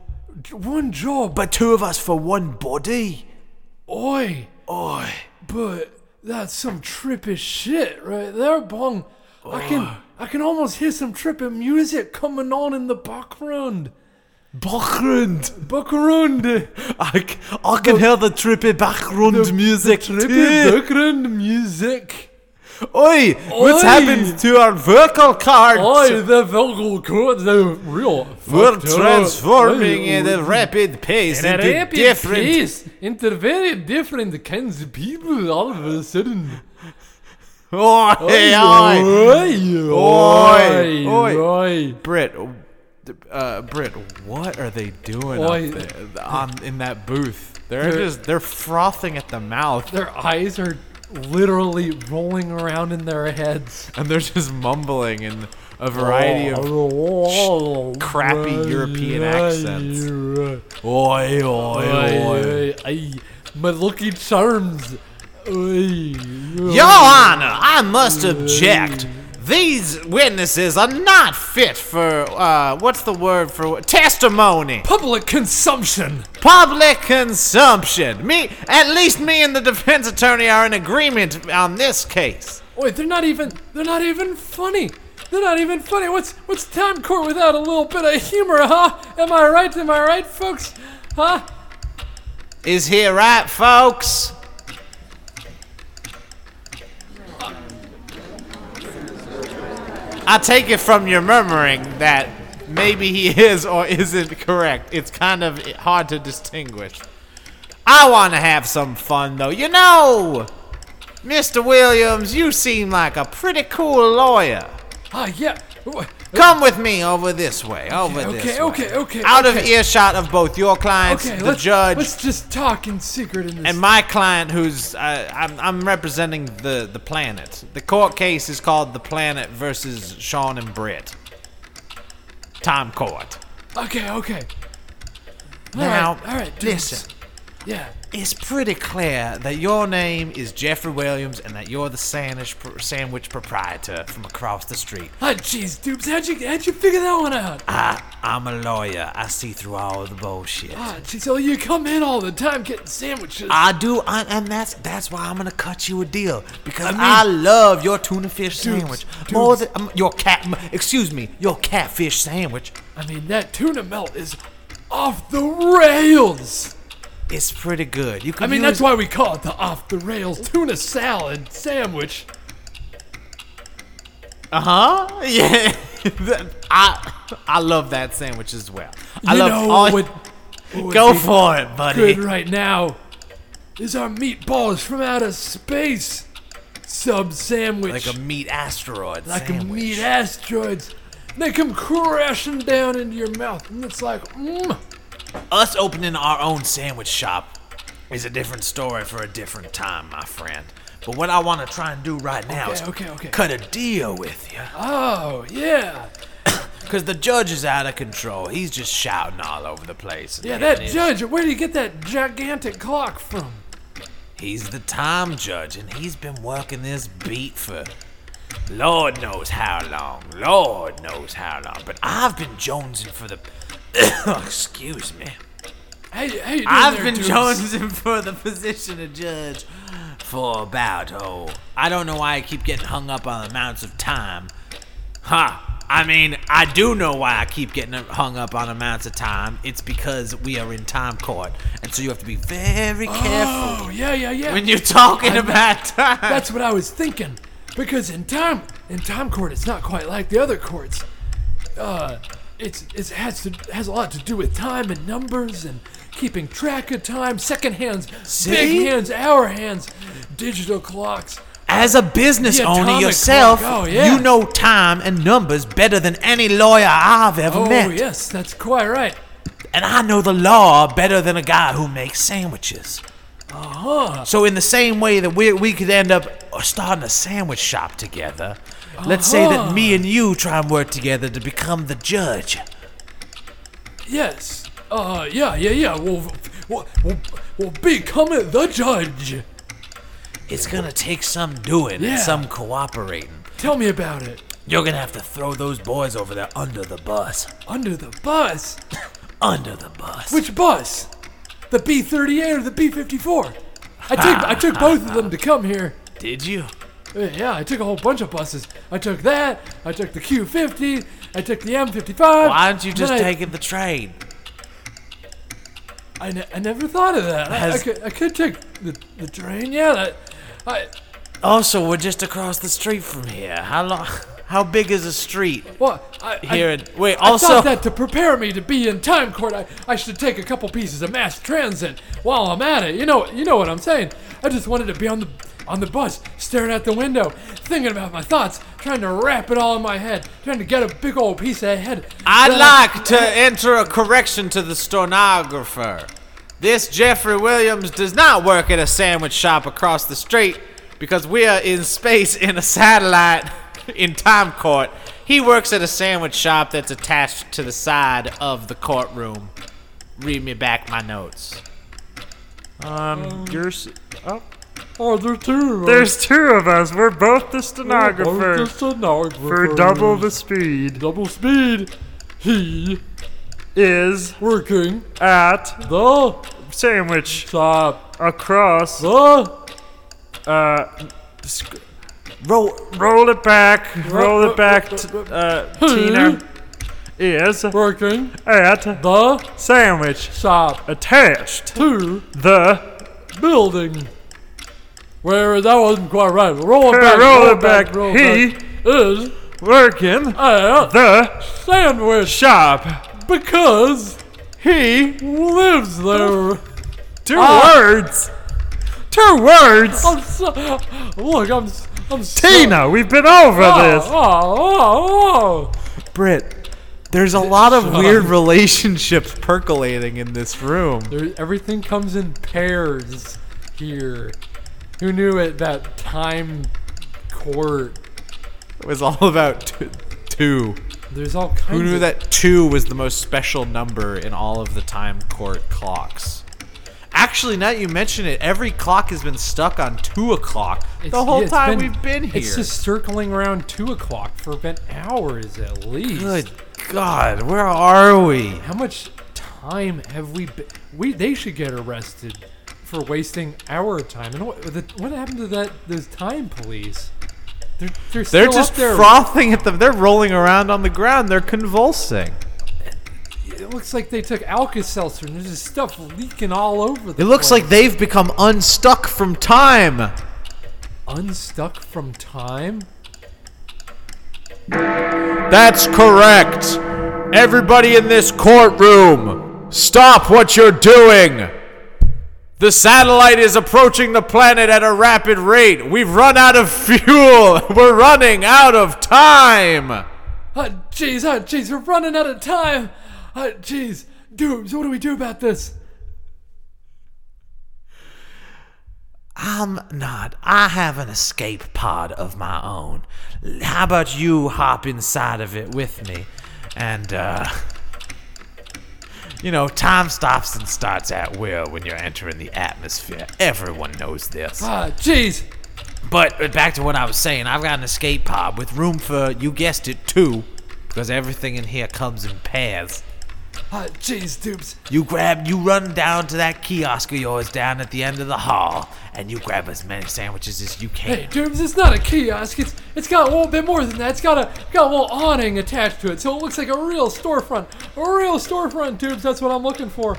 One job. But two of us for one body. Oi. Oi. But that's some trippy shit right there, Bong. I can I can almost hear some trippy music coming on in the background. Background. Background. I, c- I can hear the trippy background music Trippy too. background music. Oi, what's Oi. happened to our vocal cords? Oi, the vocal cords are real. We're fucked up. transforming Oi, at a rapid pace in a into rapid different. pace into very different kinds of people all of a sudden. Oi, oi, oi, Oi, oi, oi. oi. Britt, uh, Britt, what are they doing Oi. up there on, in that booth? They're, They're- just they're frothing at the mouth Their eyes are literally rolling around in their heads. and they're just mumbling in a variety of Oh, crappy European accents. oi, oi, oi. My lucky charms. Your Honor, I must object. These witnesses are not fit for uh, what's the word for testimony? Public consumption. Public consumption. Me, at least me and the defense attorney are in agreement on this case. Wait, they're not even. They're not even funny. They're not even funny. What's what's time court without a little bit of humor, huh? Am I right? Am I right, folks? Huh? Is he right, folks? I take it from your murmuring that maybe he is or isn't correct. It's kind of hard to distinguish. I want to have some fun, though. You know, Mr. Williams, you seem like a pretty cool lawyer. Ah, yeah. Come with me over this way. Over this okay, way. okay, okay, okay. Out of okay. earshot of both your clients, Okay, the let's, judge, Let's just talk in secret in this. and my client, who's uh, I'm, I'm representing the the planet. The court case is called the Planet versus Sean and Britt. Time court. okay, okay. All Now, right, all right. dudes. listen. Yeah. It's pretty clear that your name is Jeffrey Williams and that you're the sandwich sandwich proprietor from across the street. Ah, jeez, dupes, how'd you how'd you figure that one out? I I'm a lawyer. I see through all the bullshit. Ah, jeez, so you come in all the time getting sandwiches. I do, I, and that's that's why I'm gonna cut you a deal because I I, love your tuna fish Dudes, sandwich more than um, your cat. Excuse me, your catfish sandwich. I mean, that tuna melt is off the rails. It's pretty good. You can. I mean, use, that's why we call it the off the rails tuna salad sandwich. Uh huh. Yeah. I I love that sandwich as well. I you love know all. what? what would go for it, buddy. Good right now is our meatballs from outer space sub sandwich. Like a meat asteroid like sandwich. a meat asteroids. They come crashing down into your mouth, and it's like, mmm. Us opening our own sandwich shop is a different story for a different time, my friend. But what I want to try and do right now is okay, okay. cut a deal with you. Oh yeah, Because the judge is out of control. He's just shouting all over the place. yeah. That judge, where do you get that gigantic clock from? He's the time judge, and he's been working this beat for Lord knows how long. Lord knows how long. But I've been jonesing for the. Excuse me. Hey, hey, I've been jonesing for the position of judge for about, oh, I don't know why I keep getting hung up on amounts of time. Huh. I mean, I do know why I keep getting hung up on amounts of time. It's because we are in time court. And so you have to be very careful Oh yeah, yeah, yeah. when you're talking about time. That's what I was thinking. Because in time, in time court, it's not quite like the other courts. Uh, it's it has to has a lot to do with time and numbers and keeping track of time. Second hands, See? big hands, hour hands, digital clocks. As a business The owner atomic yourself, clock. Oh, yeah. you know time and numbers better than any lawyer I've ever met. Oh met. yes, that's quite right. And I know the law better than a guy who makes sandwiches. Uh-huh. So in the same way that we we could end up starting a sandwich shop together, let's say that me and you try and work together to become the judge. Yes. Uh, yeah, yeah, yeah. We'll we'll we'll, we'll become the judge. It's gonna take some doing Yeah. and some cooperating. Tell me about it. You're gonna have to throw those boys over there under the bus. Under the bus. Under the bus. Which bus? The B-38 or the B-54? I took I took both of them to come here. Did you? Uh, Yeah, I took a whole bunch of buses. I took that. I took the Q50. I took the M55. Why don't you just I- take the train? I, ne- I never thought of that. I, I, could, I could take the, the train. Yeah, that. I Also, we're just across the street from here. How long? How big is a street well, I, here? I, in, wait, I also, thought that to prepare me to be in time court, I, I should take a couple pieces of mass transit while I'm at it. You know, you know what I'm saying. I just wanted to be on the on the bus, staring out the window, thinking about my thoughts, trying to wrap it all in my head, trying to get a big old piece of head. I'd that I- like to enter a correction to the stenographer. This Jeffrey Williams does not work at a sandwich shop across the street because we are in space in a satellite in time court. He works at a sandwich shop that's attached to the side of the courtroom. Read me back my notes. Um, you're. Oh, Oh, there's two. of 'em. there's two of us. We're both the stenographer the stenographer. for double the speed. double speed. He Is working at the sandwich shop. across. The Uh, Roll. roll it back. Roll it back. T- uh, Tina is working at the sandwich shop attached to the. building. Where that wasn't quite right. Roll it back. roll roll it back. Roll He- back. is Working at the sandwich shop. because He lives there. two Ah. words. Two words. I'm so, look, I'm I'm so, Tina, we've been over Oh, this. oh, oh, oh. Britt, there's a lot of weird relationships percolating in this room. There, everything comes in pairs here. Who knew it? That time court. It was all about t- two. There's all kinds. Who knew of, that two was the most special number in all of the time court clocks? Actually, now that you mention it, every clock has been stuck on two o'clock It's- the whole yeah, it's time we've been here. It's just circling around two o'clock for about hours at least. Good God, where are we? How much time have we been? We they should get arrested for wasting our time. And what the, what happened to that? Those time police? They're they're, They're just there. frothing at them. They're rolling around on the ground. They're convulsing. it looks like they took Alka-Seltzer and there's just stuff leaking all over. The It looks place. like they've become unstuck from time. unstuck from time. That's correct. Everybody in this courtroom, stop what you're doing. The satellite is approaching the planet at a rapid rate. We've run out of fuel. We're running out of time. Ah, jeez, ah, jeez, we're running out of time. Ah, jeez, dudes, what do we do about this? I'm not. I have an escape pod of my own. How about you hop inside of it with me? And, uh. You know, time stops and starts at will when you're entering the atmosphere. Everyone knows this. Ah, jeez. But uh, back to what I was saying, I've got an escape pod with room for, you guessed it, two. Because everything in here comes in pairs. Jeez, dupes. You grab, you run down to that kiosk of yours down at the end of the hall, and you grab as many sandwiches as you can. Hey, dupes, it's not a kiosk. It's it's got a little bit more than that. It's got a got a little awning attached to it, so it looks like a real storefront. A real storefront, dupes. That's what I'm looking for.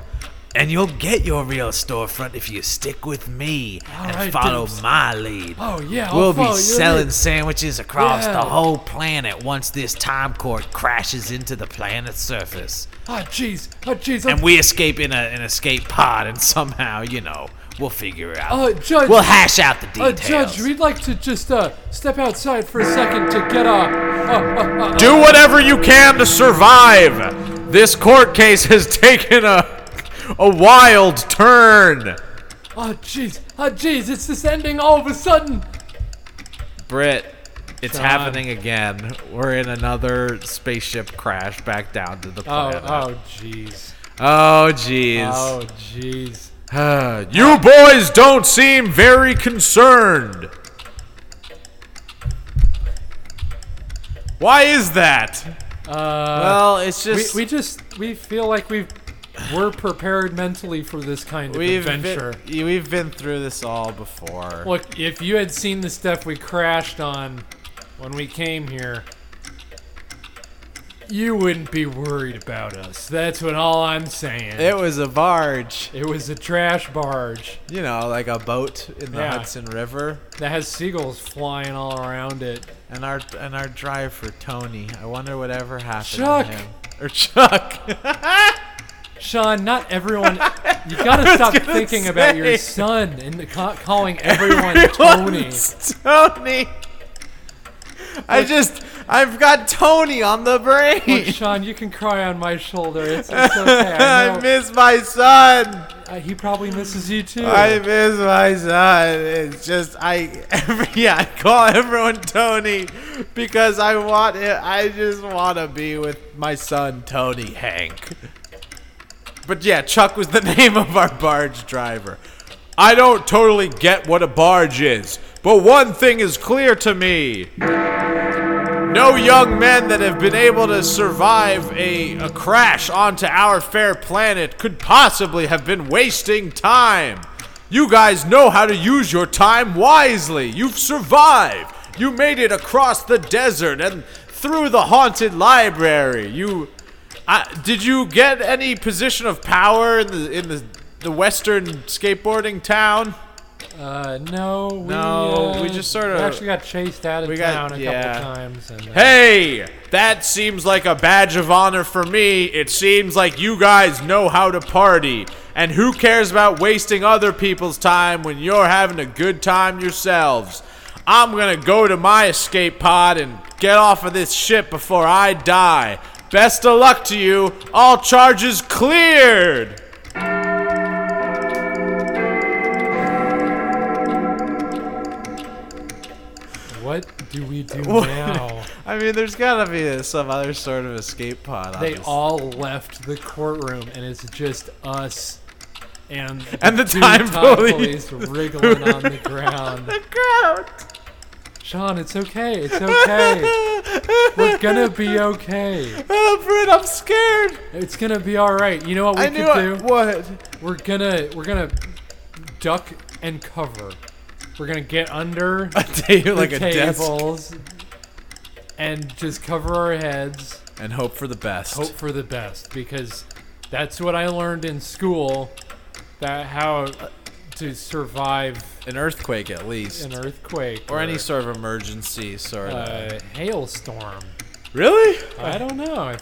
And you'll get your real storefront if you stick with me and right, follow Dibs. my lead. Oh yeah, I'll We'll follow be your selling lead. sandwiches across Yeah. the whole planet once this time court crashes into the planet's surface. Ah, jeez. Ah, jeez. And I'm- we escape in a, an escape pod, and somehow, you know, we'll figure it out. Uh, Judge. we'll hash out the Uh, details. Judge, we'd like to just uh step outside for a second to get uh, uh, uh, uh Do whatever you can to survive. This court case has taken a a wild turn. Oh, jeez. Oh, jeez. It's just ending all of a sudden. Britt, it's John. happening again. We're in another spaceship crash back down to the Oh, planet. oh, jeez. Oh, jeez. Oh, jeez. you boys don't seem very concerned. Why is that? Uh, well, it's we, just we just we feel like we've we're prepared mentally for this kind of we've adventure. been, we've been through this all before. Look, if you had seen the stuff we crashed on when we came here, you wouldn't be worried about us. That's what all I'm saying. It was a barge, It was a trash barge you know, like a boat in the Yeah. Hudson River. that has seagulls flying all around it. And our and our driver Tony. I wonder whatever happened Chuck. to him. Or Chuck. Sean, not everyone. You gotta stop thinking about your son and ca- calling everyone Tony. Everyone's Tony. I just I've got Tony on the Look, brain. Sean, you can cry on my shoulder. It's, it's okay. I I miss my son. Uh, he probably misses you too. I miss my son. It's just I every yeah, I call everyone Tony because I want it. I just want to be with my son Tony Hank. But yeah, Chuck was the name of our barge driver. I don't totally get what a barge is, but one thing is clear to me. No young men that have been able to survive a, a crash onto our fair planet could possibly have been wasting time. You guys know how to use your time wisely. You've survived. You made it across the desert and through the haunted library. You I did you get any position of power in the in the the western skateboarding town? Uh, no, we, No, uh, we just sorta- we actually got chased out of we got- town a yeah. couple times. And, uh, Hey, that seems like a badge of honor for me. It seems like you guys know how to party. And who cares about wasting other people's time when you're having a good time yourselves? I'm gonna go to my escape pod and get off of this ship before I die. Best of luck to you. All charges cleared. what do we do now? I mean, there's gotta be some other sort of escape pod. They obviously. all left the courtroom, and it's just us and And the two time police. police wriggling on the ground. the crowd. Sean, it's okay. It's okay. We're gonna be okay. Oh, Britt, I'm scared. It's gonna be all right. You know what we I could do? I, what? We're gonna we're gonna duck and cover. We're gonna get under A table like the a desk tables and just cover our heads. and hope for the best. Hope for the best because that's what I learned in school. That how to survive An earthquake, at least, an earthquake or any sort of emergency, sort of. uh, hailstorm. really? I don't know.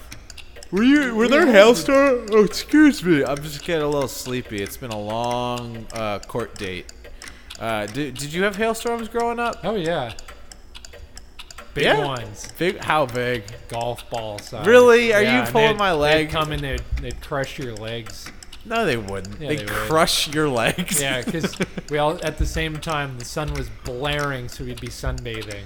Were you? Were there hailstorm? Oh, excuse me. I'm just getting a little sleepy. It's been a long uh, court date. Uh, did, did you have hailstorms growing up? Oh yeah, big Yeah? ones, Big? How big? golf ball size. Really? Are you Yeah, and pulling they'd- my leg? They'd come and they'd, they'd crush your legs. No, they wouldn't. Yeah, they they would. crush your legs. Yeah, because we all at the same time the sun was blaring, so we'd be sunbathing,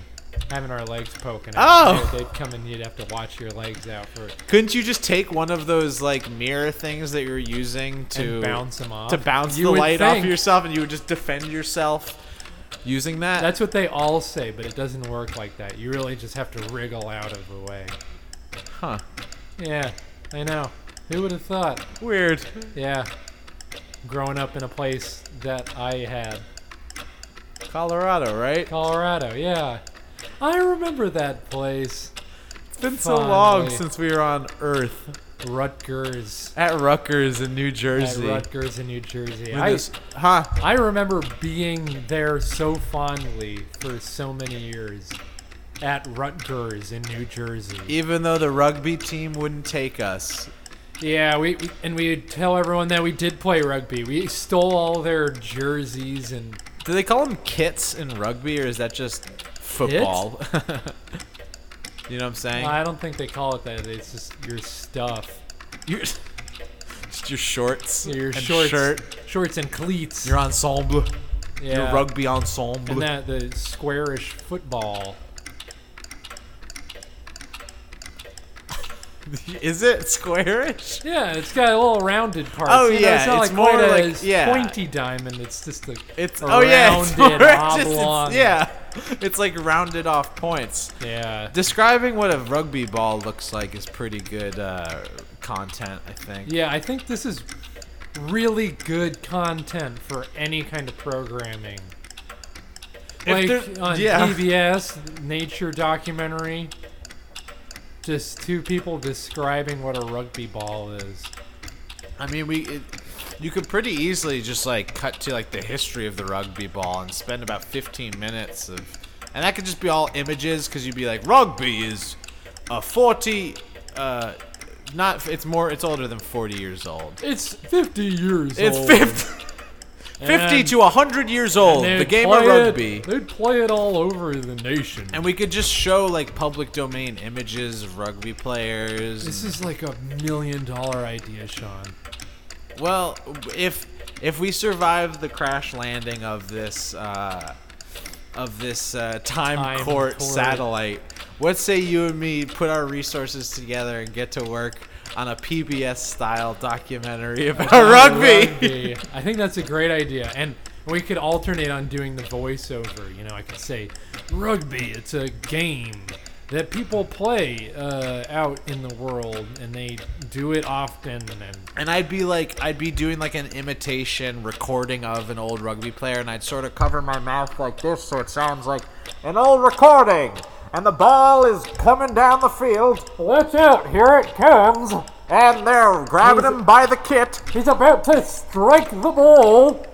having our legs poking. out. Oh! They'd, they'd come and you'd have to watch your legs out for Couldn't you just take one of those like mirror things that you're using to and bounce them off. to bounce You the would light off think. yourself, and you would just defend yourself using that? That's what they all say, but it doesn't work like that. You really just have to wriggle out of the way. huh? Yeah, I know. Who would have thought? Weird. Yeah, growing up in a place that I had, Colorado, right? Colorado. Yeah, I remember that place. It's been so long since we were on Earth Rutgers. at Rutgers in New Jersey. At. Rutgers in New Jersey. I, this- huh? I remember being there so fondly for so many years at Rutgers in New Jersey. Even though the rugby team wouldn't take us, Yeah, we, we and we would tell everyone that we did play rugby. We stole all their jerseys and do they call them kits in rugby, or is that just football? you know what I'm saying? I don't think they call it that. It's just your stuff. Your- just your shorts, Your and shorts, shirt, shorts and cleats. your ensemble, yeah. your rugby ensemble. and that the squarish football. Is it squarish? Yeah, it's got a little rounded part. Oh, you know, yeah, it's not it's like more quite like- a yeah. pointy diamond. It's just like It's a oh yeah, it's rounded more just- it's- yeah, it's like rounded off points. yeah. Describing what a rugby ball looks like is pretty good uh, content, I think. Yeah, I think this is really good content for any kind of programming. If Like on yeah. PBS, nature documentary. Just two people describing what a rugby ball is. I mean, we it, you could pretty easily just like cut to like the history of the rugby ball and spend about 15 minutes of, and that could just be all images because you'd be like, rugby is a 40, uh, not it's more it's older than 40 years old. It's 50 years It's old. 50, 50 And- to 100 years old. The game of play it- rugby. they'd play it all over the nation. And we could just show like public domain images of rugby players. this is like a million dollar idea, Sean. well, if if we survive the crash landing of this uh, of this uh, time, Time court, court. satellite, what say you and me put our resources together and get to work on a PBS style documentary about rugby? Rugby. I think that's a great idea. And we could alternate on doing the voiceover. You know, I could say, rugby, it's a game that people play uh, out in the world, and they do it often. And And I'd be like, I'd be doing like an imitation recording of an old rugby player, and I'd sort of cover my mouth like this, so it sounds like an old recording. And the ball is coming down the field, watch out, here it comes. and they're grabbing him by the kit. He's about to strike the ball.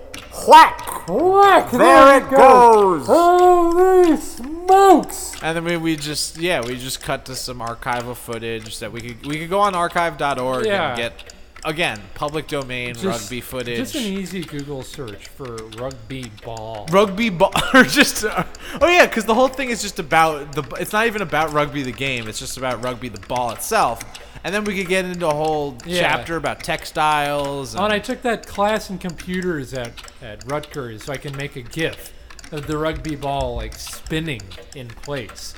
Whack! Whack! There it goes. Holy smokes! And then we, we just yeah we just cut to some archival footage that we could we could go on archive.org Yeah. and get again public domain rugby footage. Just an easy Google search for rugby ball. rugby ball or just uh, oh yeah because the whole thing is just about the it's not even about rugby the game it's just about rugby the ball itself and then we could get into a whole Yeah. chapter about textiles Oh, and and, I took that class in computers at, at Rutgers so I can make a GIF of the rugby ball like spinning in place.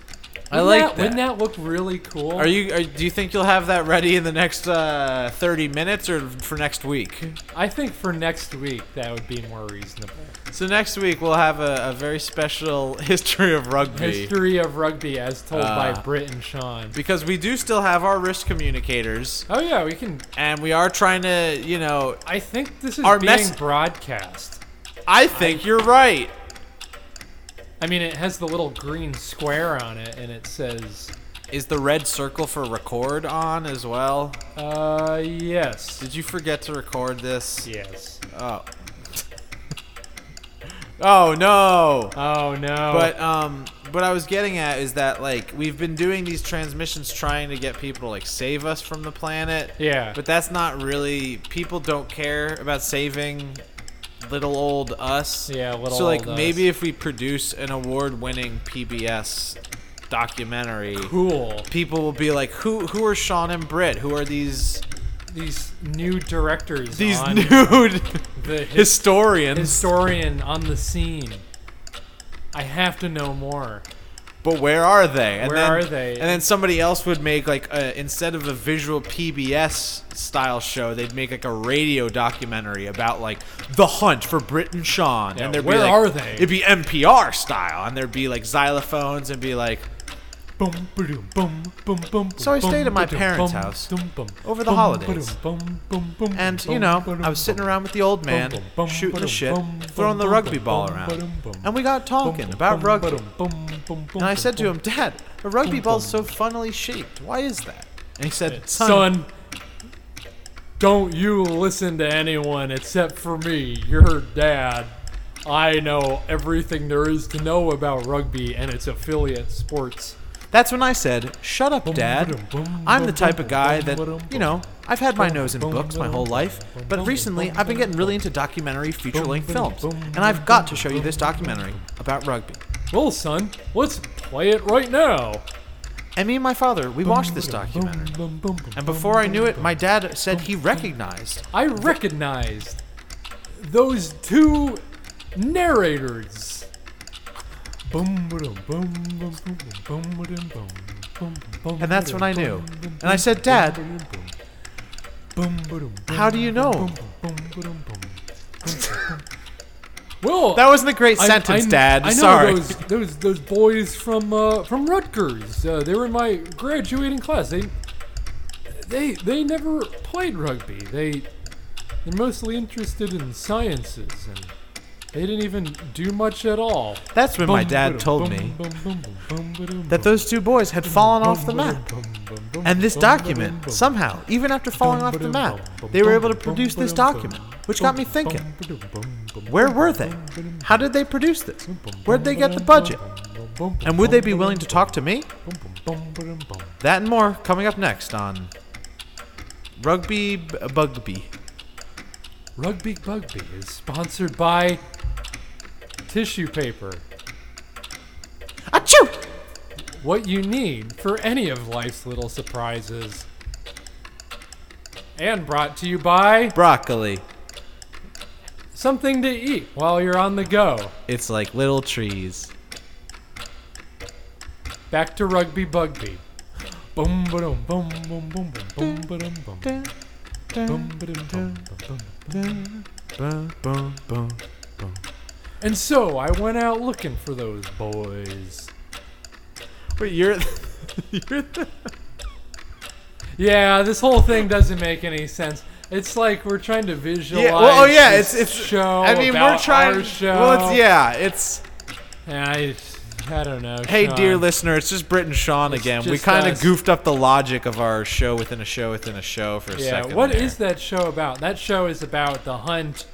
I Wouldn't like that. Wouldn't that look really cool? are you are, do you think you'll have that ready in the next uh, 30 minutes or for next week I think for next week that would be more reasonable. so next week we'll have a, a very special history of rugby History of rugby as told by Ah. Britt and Sean. because we do still have our wrist communicators Oh yeah, we can. and we are trying to you know I think this is Our being mess- broadcast. i think you're right I mean, it has the little green square on it, and it says, Is the red circle for record on as well? "Uh, yes, Did you forget to record this? yes." Oh. oh no. Oh no! But um what I was getting at is that like we've been doing these transmissions trying to get people to like save us from the planet. yeah, But that's not really people don't care about saving little old us. yeah, little so like old us. maybe if we produce an award-winning PBS documentary, cool. people will be like, "Who who are Sean and Britt? Who are these These new directors, these nude the his- historians?" historian on the scene. I have to know more. But where are they? And Where then, are they? And then somebody else would make like a, instead of a visual PBS style show, they'd make like a radio documentary about like the hunt for Brit and Sean. Yeah, and there'd where be like, are they? It'd be NPR style, and there'd be like xylophones, and be like So I stayed at my parents' house over the holidays. And you know, I was sitting around with the old man, shooting the shit, throwing the rugby ball around, and we got talking about rugby. And I said to him, Dad, a rugby ball's so funnily shaped. Why is that? And he said, Son, Son, don't you listen to anyone except for me, your dad. I know everything there is to know about rugby and its affiliate sports. That's when I said, "Shut up, Dad. I'm the type of guy that, you know, I've had my nose in books my whole life, but recently I've been getting really into documentary feature-length films, and I've got to show you this documentary about rugby." Well, son, let's play it right now. And me and my father, we watched this documentary. And before I knew it, my dad said he recognized. I recognized those two narrators. Boom, ba-dum, boom, boom, boom, boom, boom, ba-dum, boom. And that's when I knew. And I said, Dad, how do you know? Well, That wasn't a great I- sentence, I, Dad. I know Sorry. those those those boys from uh, from Rutgers. Uh, they were in my graduating class. They they they never played rugby. They they're mostly interested in sciences, and they didn't even do much at all. That's when my dad told me that those two boys had fallen off the map. And this document, somehow, even after falling off the map, they were able to produce this document, which got me thinking. Where were they? How did they produce this? Where'd they get the budget? And would they be willing to talk to me? That and more coming up next on Rugby Bugby. Rugby Bugby is sponsored by tissue paper. Achoo! What you need for any of life's little surprises. And brought to you by Broccoli. something to eat while you're on the go. It's like little trees. Back to Rugby Bugby. Boom ba-dum boom boom boom boom boom ba-dum boom. Boom ba-dum boom boom boom. Boom, boom, boom. And so I went out looking for those boys. Wait, you're you're the Yeah, this whole thing doesn't make any sense. It's like we're trying to visualize. yeah. Well, oh yeah, it's this it's. show. I mean, we're trying. Show. Well, it's yeah. It's Yeah, I, I don't know. hey, Sean. dear listener, it's just Brit and Sean It's again. We kind of goofed up the logic of our show within a show within a show for a Yeah, second. what there. is that show about? That show is about the hunt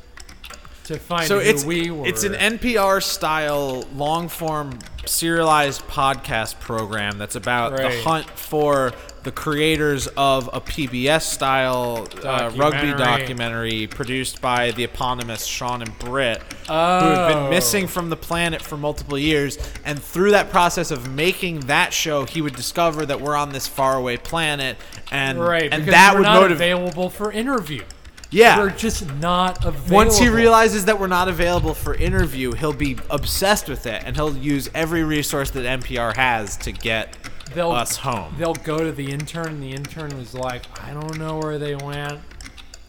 to find So who it's we were. it's an NPR style long form serialized podcast program that's about the hunt for the creators of a PBS style uh, rugby Documentary. documentary produced by the eponymous Sean and Britt, who oh. have been missing from the planet for multiple years. And through that process of making that show, he would discover that we're on this faraway planet, and Right, and that would not motivate. available for interview. Yeah, We're just not available. once he realizes that we're not available for interview, he'll be obsessed with it, and he'll use every resource that NPR has to get they'll, us home. They'll go to the intern, and the intern was like, I don't know where they went.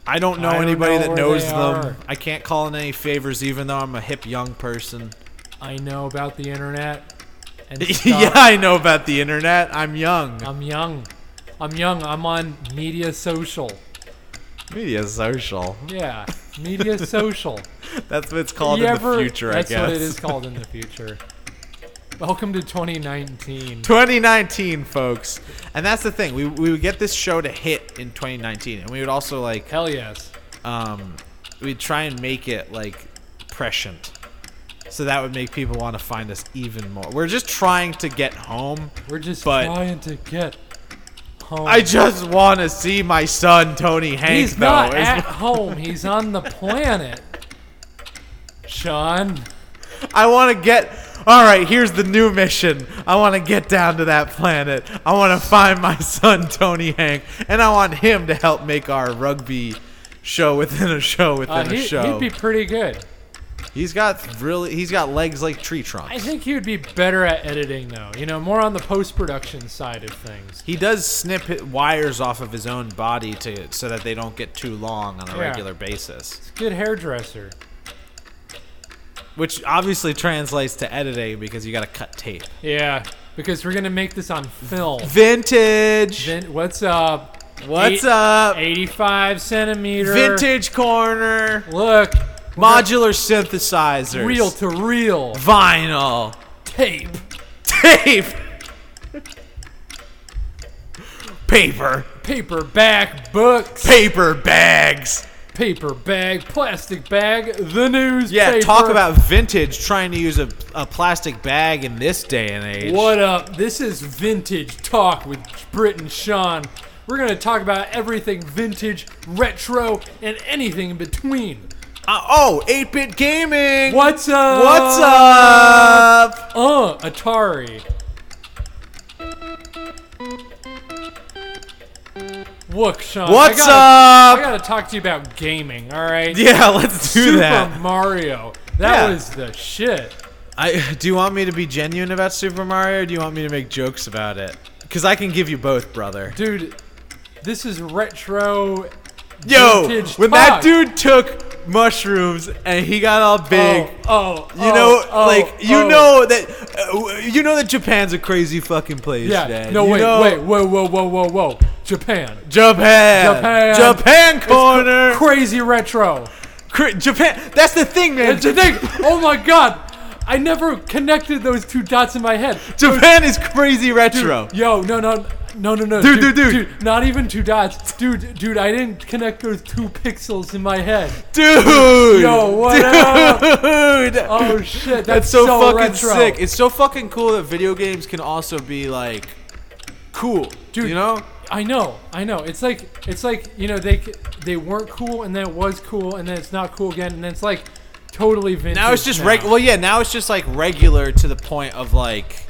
I don't know I don't anybody know that knows them. are. I can't call in any favors, even though I'm a hip young person. I know about the internet. And yeah. I know about the internet. I'm young. I'm young. I'm young. I'm on media social. Media social. Yeah, media social. That's what it's called You in ever- the future, I guess. That's what it is called in the future. Welcome to 2019. 2019, folks. And that's the thing. We, we would get this show to hit in 2019, and we would also like Hell yes. um, we'd try and make it like prescient. So that would make people want to find us even more. We're just trying to get home. We're just trying to get home. I just want to see my son Tony Hank. He's though. not is- at home. He's on the planet. Sean. I want to get. All right, here's the new mission. I want to get down to that planet. I want to find my son Tony Hank, and I want him to help make our rugby show within a show within Uh, a he, show. would be pretty good. He's got really. He's got legs like tree trunks. I think he would be better at editing, though. You know, more on the post production side of things. He does snip wires off of his own body to so that they don't get too long on a Yeah. regular basis, It's a Good hairdresser. which obviously translates to editing because you got to cut tape. Yeah, because we're gonna make this on film. Vintage. Then what's up? What's Eight- up? 85 centimeter. Vintage corner. Look. Modular synthesizers. Reel to reel. vinyl. Tape. Tape. Paper. Paperback books. Paper bags. Paper bag. Plastic bag. The newspaper. Yeah, talk about vintage trying to use a, a plastic bag in this day and age. What up? This is Vintage Talk with Brit and Sean. We're going to talk about everything vintage, retro, and anything in between. Uh, oh, 8 bit gaming. What's up? What's up? Uh, Atari. Look, Sean. What's I gotta, I gotta talk to you about gaming, alright? Yeah, let's do Super that. Super Mario. That Yeah. was the shit. I, do you want me to be genuine about Super Mario or do you want me to make jokes about it? Cause I can give you both, brother. dude. This is retro. Yo, vintage when that talk. dude took mushrooms and he got all big, Oh, oh, you know, oh, like you oh. know that uh, you know that Japan's a crazy fucking place. Yeah. Dad. No, You wait, know- wait, whoa, whoa, whoa, whoa, whoa. Japan. Japan, Japan. Japan corner, Crazy retro. Cra- Japan. That's the thing, man. It's a thing. Oh my god. I never connected those two dots in my head. Japan is crazy retro. Yo, no, no, no, no, no, Dude, dude, dude. Not even two dots, dude, dude. I didn't connect those two pixels in my head. Dude, Yo, what up? dude. Oh shit, that's, That's so, fucking retro. sick. It's so fucking cool that video games can also be like cool. Dude, you know? I know, I know. It's like, it's like you know, they they weren't cool, and then it was cool, and then it's not cool again, and then it's like totally vintage. Now it's just now. reg. Well, yeah. Now it's just like regular to the point of like.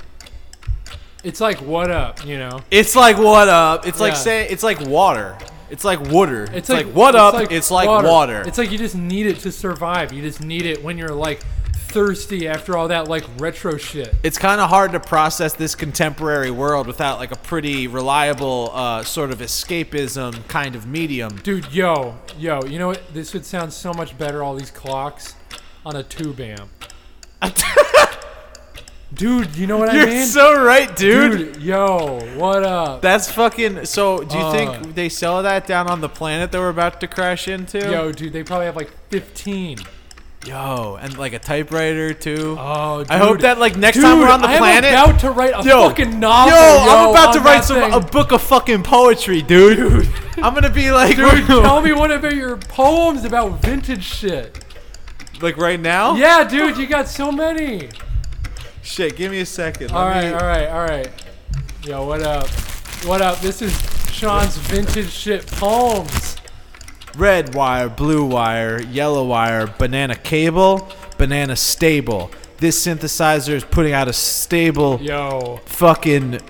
It's like what up, you know? It's like what up? It's like Yeah. say it's like water. It's like water. It's, like, what up? it's like water. It's like you just need it to survive. You just need it when you're like thirsty after all that like retro shit. it's kind of hard to process this contemporary world without like a pretty reliable uh, sort of escapism kind of medium. Dude, yo, yo, you know what? This would sound so much better. All these clocks on a tube amp. Dude, you know what I mean? You're so right, dude. Dude, yo, what up? That's fucking. So, do you Uh. think they sell that down on the planet that we're about to crash into? Yo, dude, they probably have like 15. Yo, and like a typewriter too. Oh, dude. I hope that like next Dude, time we're on the I planet. about to write a yo, fucking novel. Yo, Yo, I'm about to write some thing. a book of fucking poetry, dude. I'm gonna be like, Dude, tell me one of your poems about vintage shit. like right now. Yeah, dude, you got so many. Shit, give me a second. All Let right, me- all right, all right. Yo, what up? What up? This is Sean's vintage shit poems. Red wire, blue wire, yellow wire, banana cable, banana stable. This synthesizer is putting out a stable Yo, fucking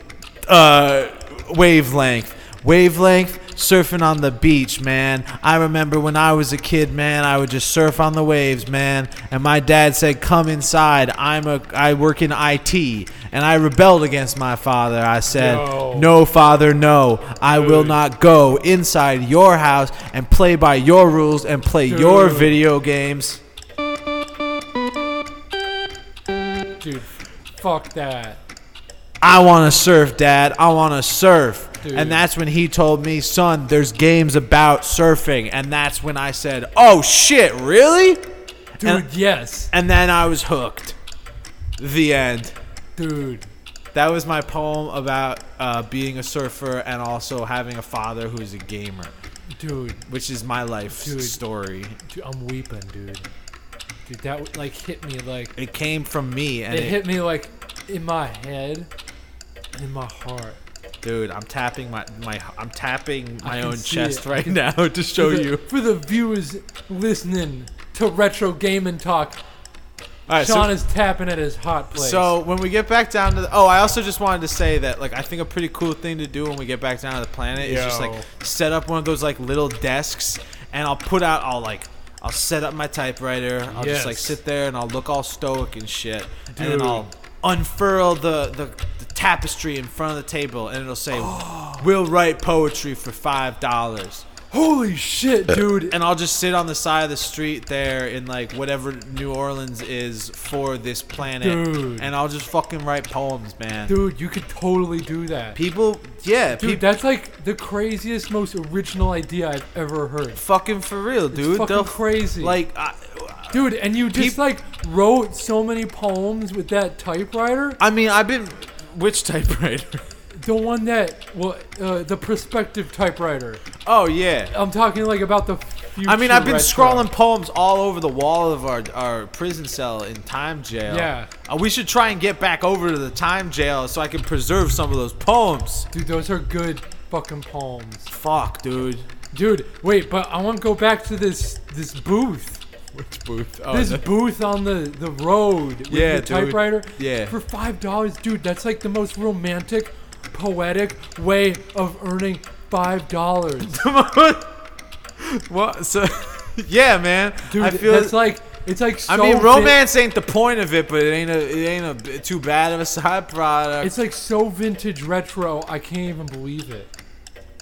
uh, wavelength. Wavelength, surfing on the beach, man. I remember when I was a kid, man, I would just surf on the waves, man. And my dad said, "Come inside. I'm a I work in IT." And I rebelled against my father. I said, Yo. "No, father, no. I will not go inside your house and play by your rules and play your video games." dude, fuck that. I want to surf, Dad. I want to surf. Dude. And that's when he told me, son, there's games about surfing. And that's when I said, oh shit, really? Dude, And- yes. And then I was hooked. The end. Dude, That was my poem about uh, being a surfer and also having a father who's a gamer, dude, which is my life Dude. story. dude, I'm weeping, dude. Dude, that like hit me like It came from me, and it it, hit me like in my head in my heart. Dude, I'm tapping my my I'm tapping my own chest it. Right now to show for the, you. for the viewers listening to retro gaming talk. All right, so- Sean is tapping at his hot place. So when we get back down to the, oh, I also just wanted to say that like I think a pretty cool thing to do when we get back down to the planet is just like set up one of those like little desks, and I'll put out I'll like I'll set up my typewriter. I'll just like sit there and I'll look all stoic and shit, and then I'll unfurl the, the the tapestry in front of the table, and it'll say, "We'll write poetry for five dollars." holy shit, dude. And I'll just sit on the side of the street there in like whatever New Orleans is for this planet, Dude. and I'll just fucking write poems, man. Dude, you could totally do that. People, yeah, Dude, people, that's like the craziest, most original idea I've ever heard. fucking for real, dude. fucking They'll- crazy. Like, I, Dude, and you just Peop- like wrote so many poems with that typewriter. I mean, I've been which typewriter? The one that, well, uh, the perspective typewriter. oh yeah. I'm talking like about the future. I mean, I've been scrawling poems all over the wall of our, our prison cell in time jail. Yeah. Uh, we should try and get back over to the time jail so I can preserve some of those poems. Dude, those are good fucking poems. Fuck, dude. Dude, wait, but I want to go back to this this booth. Which booth? Oh, this the- booth on the the road with Yeah, the dude. typewriter. Yeah. For five dollars, dude, that's like the most romantic, poetic way of earning five dollars. what? So, yeah, man. Dude, I feel that's like It's like so I mean, vin- romance ain't the point of it, but it ain't a it ain't a too bad of a side product. It's like so vintage retro. I can't even believe it.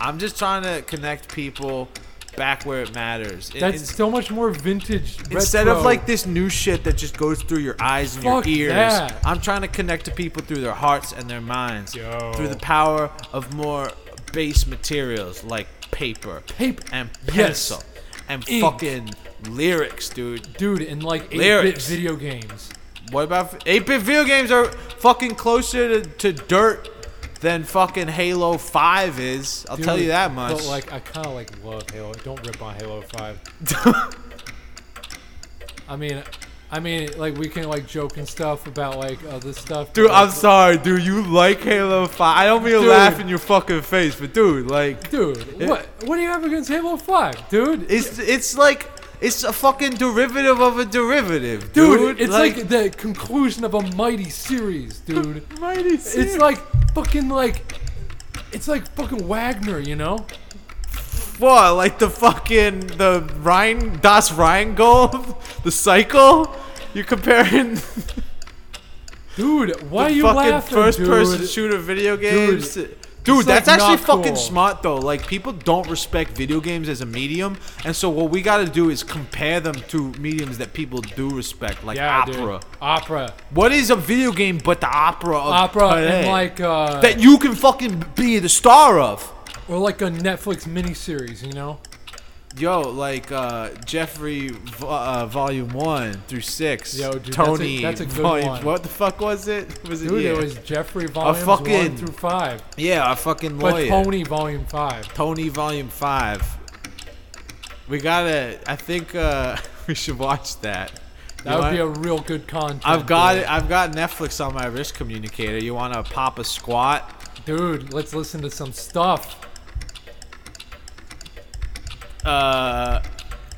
I'm just trying to connect people back where it matters. In- That's in- so much more vintage. instead retro. of like this new shit that just goes through your eyes and Fuck your ears. that. I'm trying to connect to people through their hearts and their minds Yo. through the power of more base materials like paper, Paper. and Yes. pencil, and Ink. fucking lyrics, dude. dude in like 8-bit Lyrics. video games. What about 8-bit video games are fucking closer to, to dirt than fucking Halo 5 is. I'll tell you that much. But like, I kind of like love Halo. Don't rip on Halo Five. I mean, I mean, like we can like joke and stuff about like other stuff. Dude, but, I'm sorry, dude. You like Halo 5. I don't mean to Dude. laugh in your fucking face, but dude, like Dude, what? What do you have against Halo Five, dude? it's it's like it's a fucking derivative of a derivative, Dude, dude. it's like, the conclusion of a mighty series, dude. mighty series. it's like fucking like, it's like fucking Wagner, you know? what, like the fucking the Rhine Das Rheingold, the cycle. You're comparing Dude, why are the you fucking laughing, first-person shooter video games. Dude, Dude, it's, that's like, actually fucking cool. smart though. Like people don't respect video games as a medium, and so what we got to do is compare them to mediums that people do respect, like Yeah, opera. dude. Opera. What is a video game but the opera of Opera today and like uh that you can fucking be the star of? or like a Netflix miniseries, you know? Yo, like uh, Jeffrey vo- uh, Volume One through Six. Yo, dude, that's a- Tony that's a good Volume. one. What the fuck was it? Was it? Dude, yeah. it was Jeffrey volumes fucking- one through five, yeah, a fucking but lawyer. Tony volume five. Tony Volume Five. We gotta. I think uh, we should watch that. That You would be a want- real good content. I've got it. I've got Netflix on my wrist communicator. You want to pop a squat? Dude, let's listen to some stuff. Uh,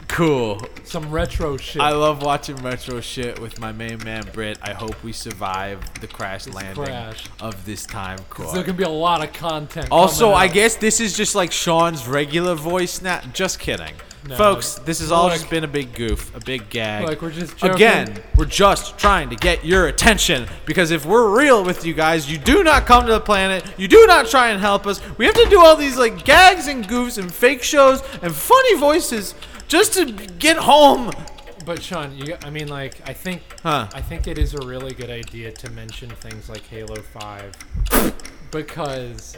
cool. Some retro shit. I love watching retro shit with my main man Britt. I hope we survive the crash This landing crash. of this time There's core. gonna be a lot of content. Also, I guess this is just like Sean's regular voice now. Just kidding. No, Folks, this has all like- just been a big goof, a big gag. like we're just joking. Again, we're just trying to get your attention because if we're real with you guys, you do not come to the planet, you do not try and help us. We have to do all these like gags and goofs and fake shows and funny voices just to get home. But Sean, you, I mean, like, I think, Huh. I think it is a really good idea to mention things like Halo Five, because,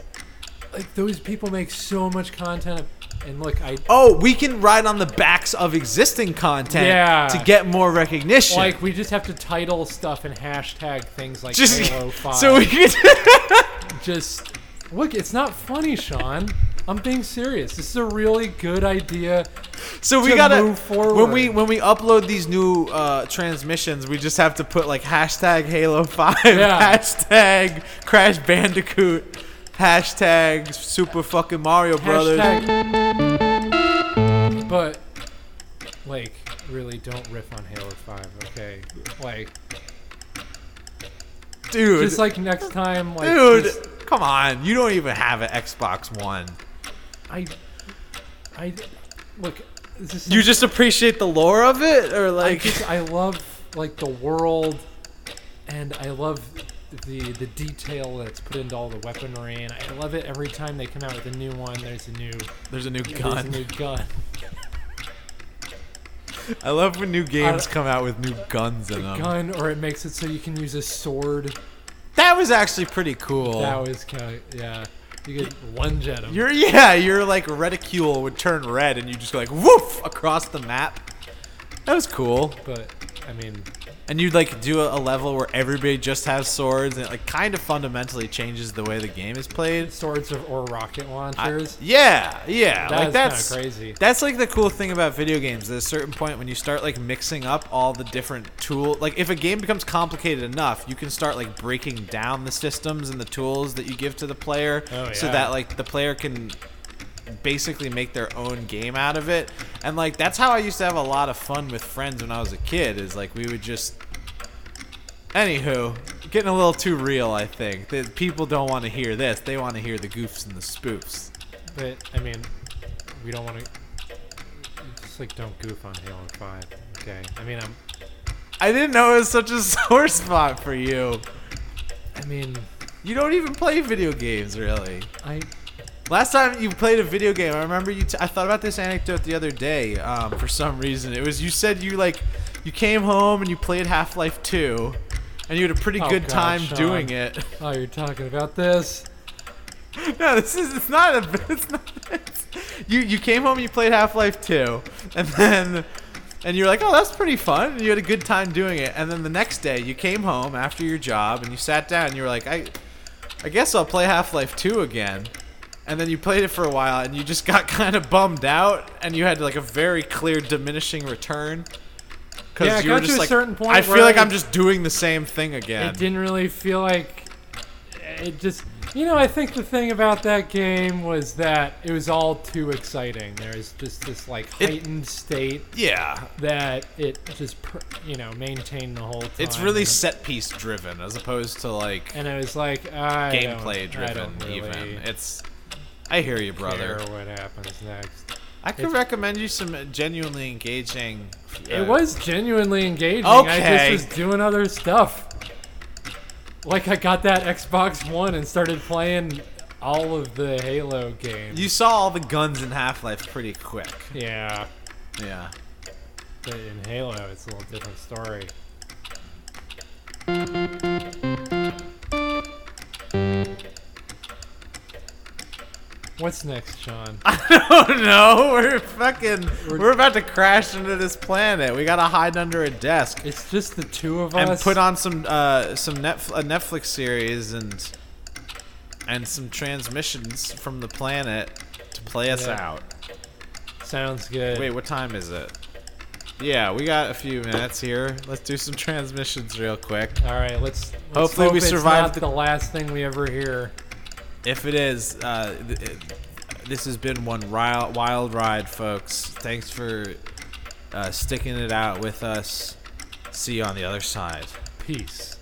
like, those people make so much content, and look, I Oh, we can ride on the backs of existing content Yeah. to get more recognition. like we just have to title stuff and hashtag things like just Halo Five. so we can just look, it's not funny, Sean. I'm being serious. This is a really good idea. So we to gotta move forward. when we when we upload these new uh, transmissions, we just have to put like hashtag Halo Five, Yeah. hashtag Crash Bandicoot, hashtag Super fucking Mario Brothers. Hashtag. But, like, really, don't riff on Halo Five, okay? Like, Dude, just like next time, like, dude, just- come on, you don't even have an Xbox One. I, I, look, this You just appreciate the lore of it, or like, I just I love like the world, and I love the the detail that's put into all the weaponry, and I love it every time they come out with a new one. There's a new there's a new There's a gun. new gun. I love when new games come out with new guns in them. gun, or it makes it so you can use a sword. That was actually pretty cool. That was kind of yeah. You get one at them. Your yeah, your like reticule would turn red and you just go like woof across the map. That was cool. but I mean, And you'd like do a, a level where everybody just has swords and it like kind of fundamentally changes the way the game is played. swords or, or rocket I- launchers. yeah, yeah. That like that's crazy. That's like the cool thing about video games. At a certain point, when you start like mixing up all the different tool, like if a game becomes complicated enough, you can start like breaking down the systems and the tools that you give to the player, Oh, so that like the player can basically make their own game out of it. And like that's how I used to have a lot of fun with friends when I was a kid. Is like we would just. Anywho, getting a little too real, I think. That people don't want to hear this. They want to hear the goofs and the spoofs. But I mean, we don't want to. Just like don't goof on Halo Five. okay. I mean, I'm. I didn't know it was such a sore spot for you. I mean, You don't even play video games, really. I. Last time you played a video game, I remember you. T- I thought about this anecdote the other day. Um, for some reason, it was you said you like you came home and you played Half Life Two, and you had a pretty Oh, good God, time Sean. doing it. Oh, you're talking about this? no, this is it's not a. It's not. It's, you you came home and you played Half Life Two, and then. And you're like, oh, that's pretty fun. And you had a good time doing it. And then the next day, you came home after your job and you sat down and you were like, I, I guess I'll play Half Life 2 again. And then you played it for a while and you just got kind of bummed out and you had like a very clear diminishing return. Because Yeah, it you were got to just a like, certain point I feel like I'm just doing the same thing again. It didn't really feel like it just. You know, I think the thing about that game was that it was all too exciting. There's just this like It- heightened state Yeah. that it just you know maintained the whole time. It's really set piece driven as opposed to like and it was like I gameplay driven really even. It's I hear you, brother. care what happens next. I could It's- recommend you some genuinely engaging. uh, It was genuinely engaging. I Okay. just was doing other stuff. Like I got that Xbox One and started playing all of the Halo games. You saw all the guns in Half Life pretty quick. yeah, Yeah. but in Halo it's a little different story. What's next, Sean? I don't know. we're fucking. We're about to crash into this planet. We gotta hide under a desk It's just the two of us. and put on some uh some Netf- a Netflix series and and some transmissions from the planet to play us Yeah. out. Sounds good. Wait, what time is it? Yeah, we got a few minutes here. Let's do some transmissions real quick. All right, let's. let's Hopefully hope we survive the- the last thing we ever hear. If it is, uh, this has been one wild, wild ride, folks. Thanks for uh, sticking it out with us. See you on the other side. Peace.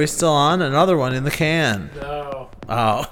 We still on? Another one in the can. No. Oh.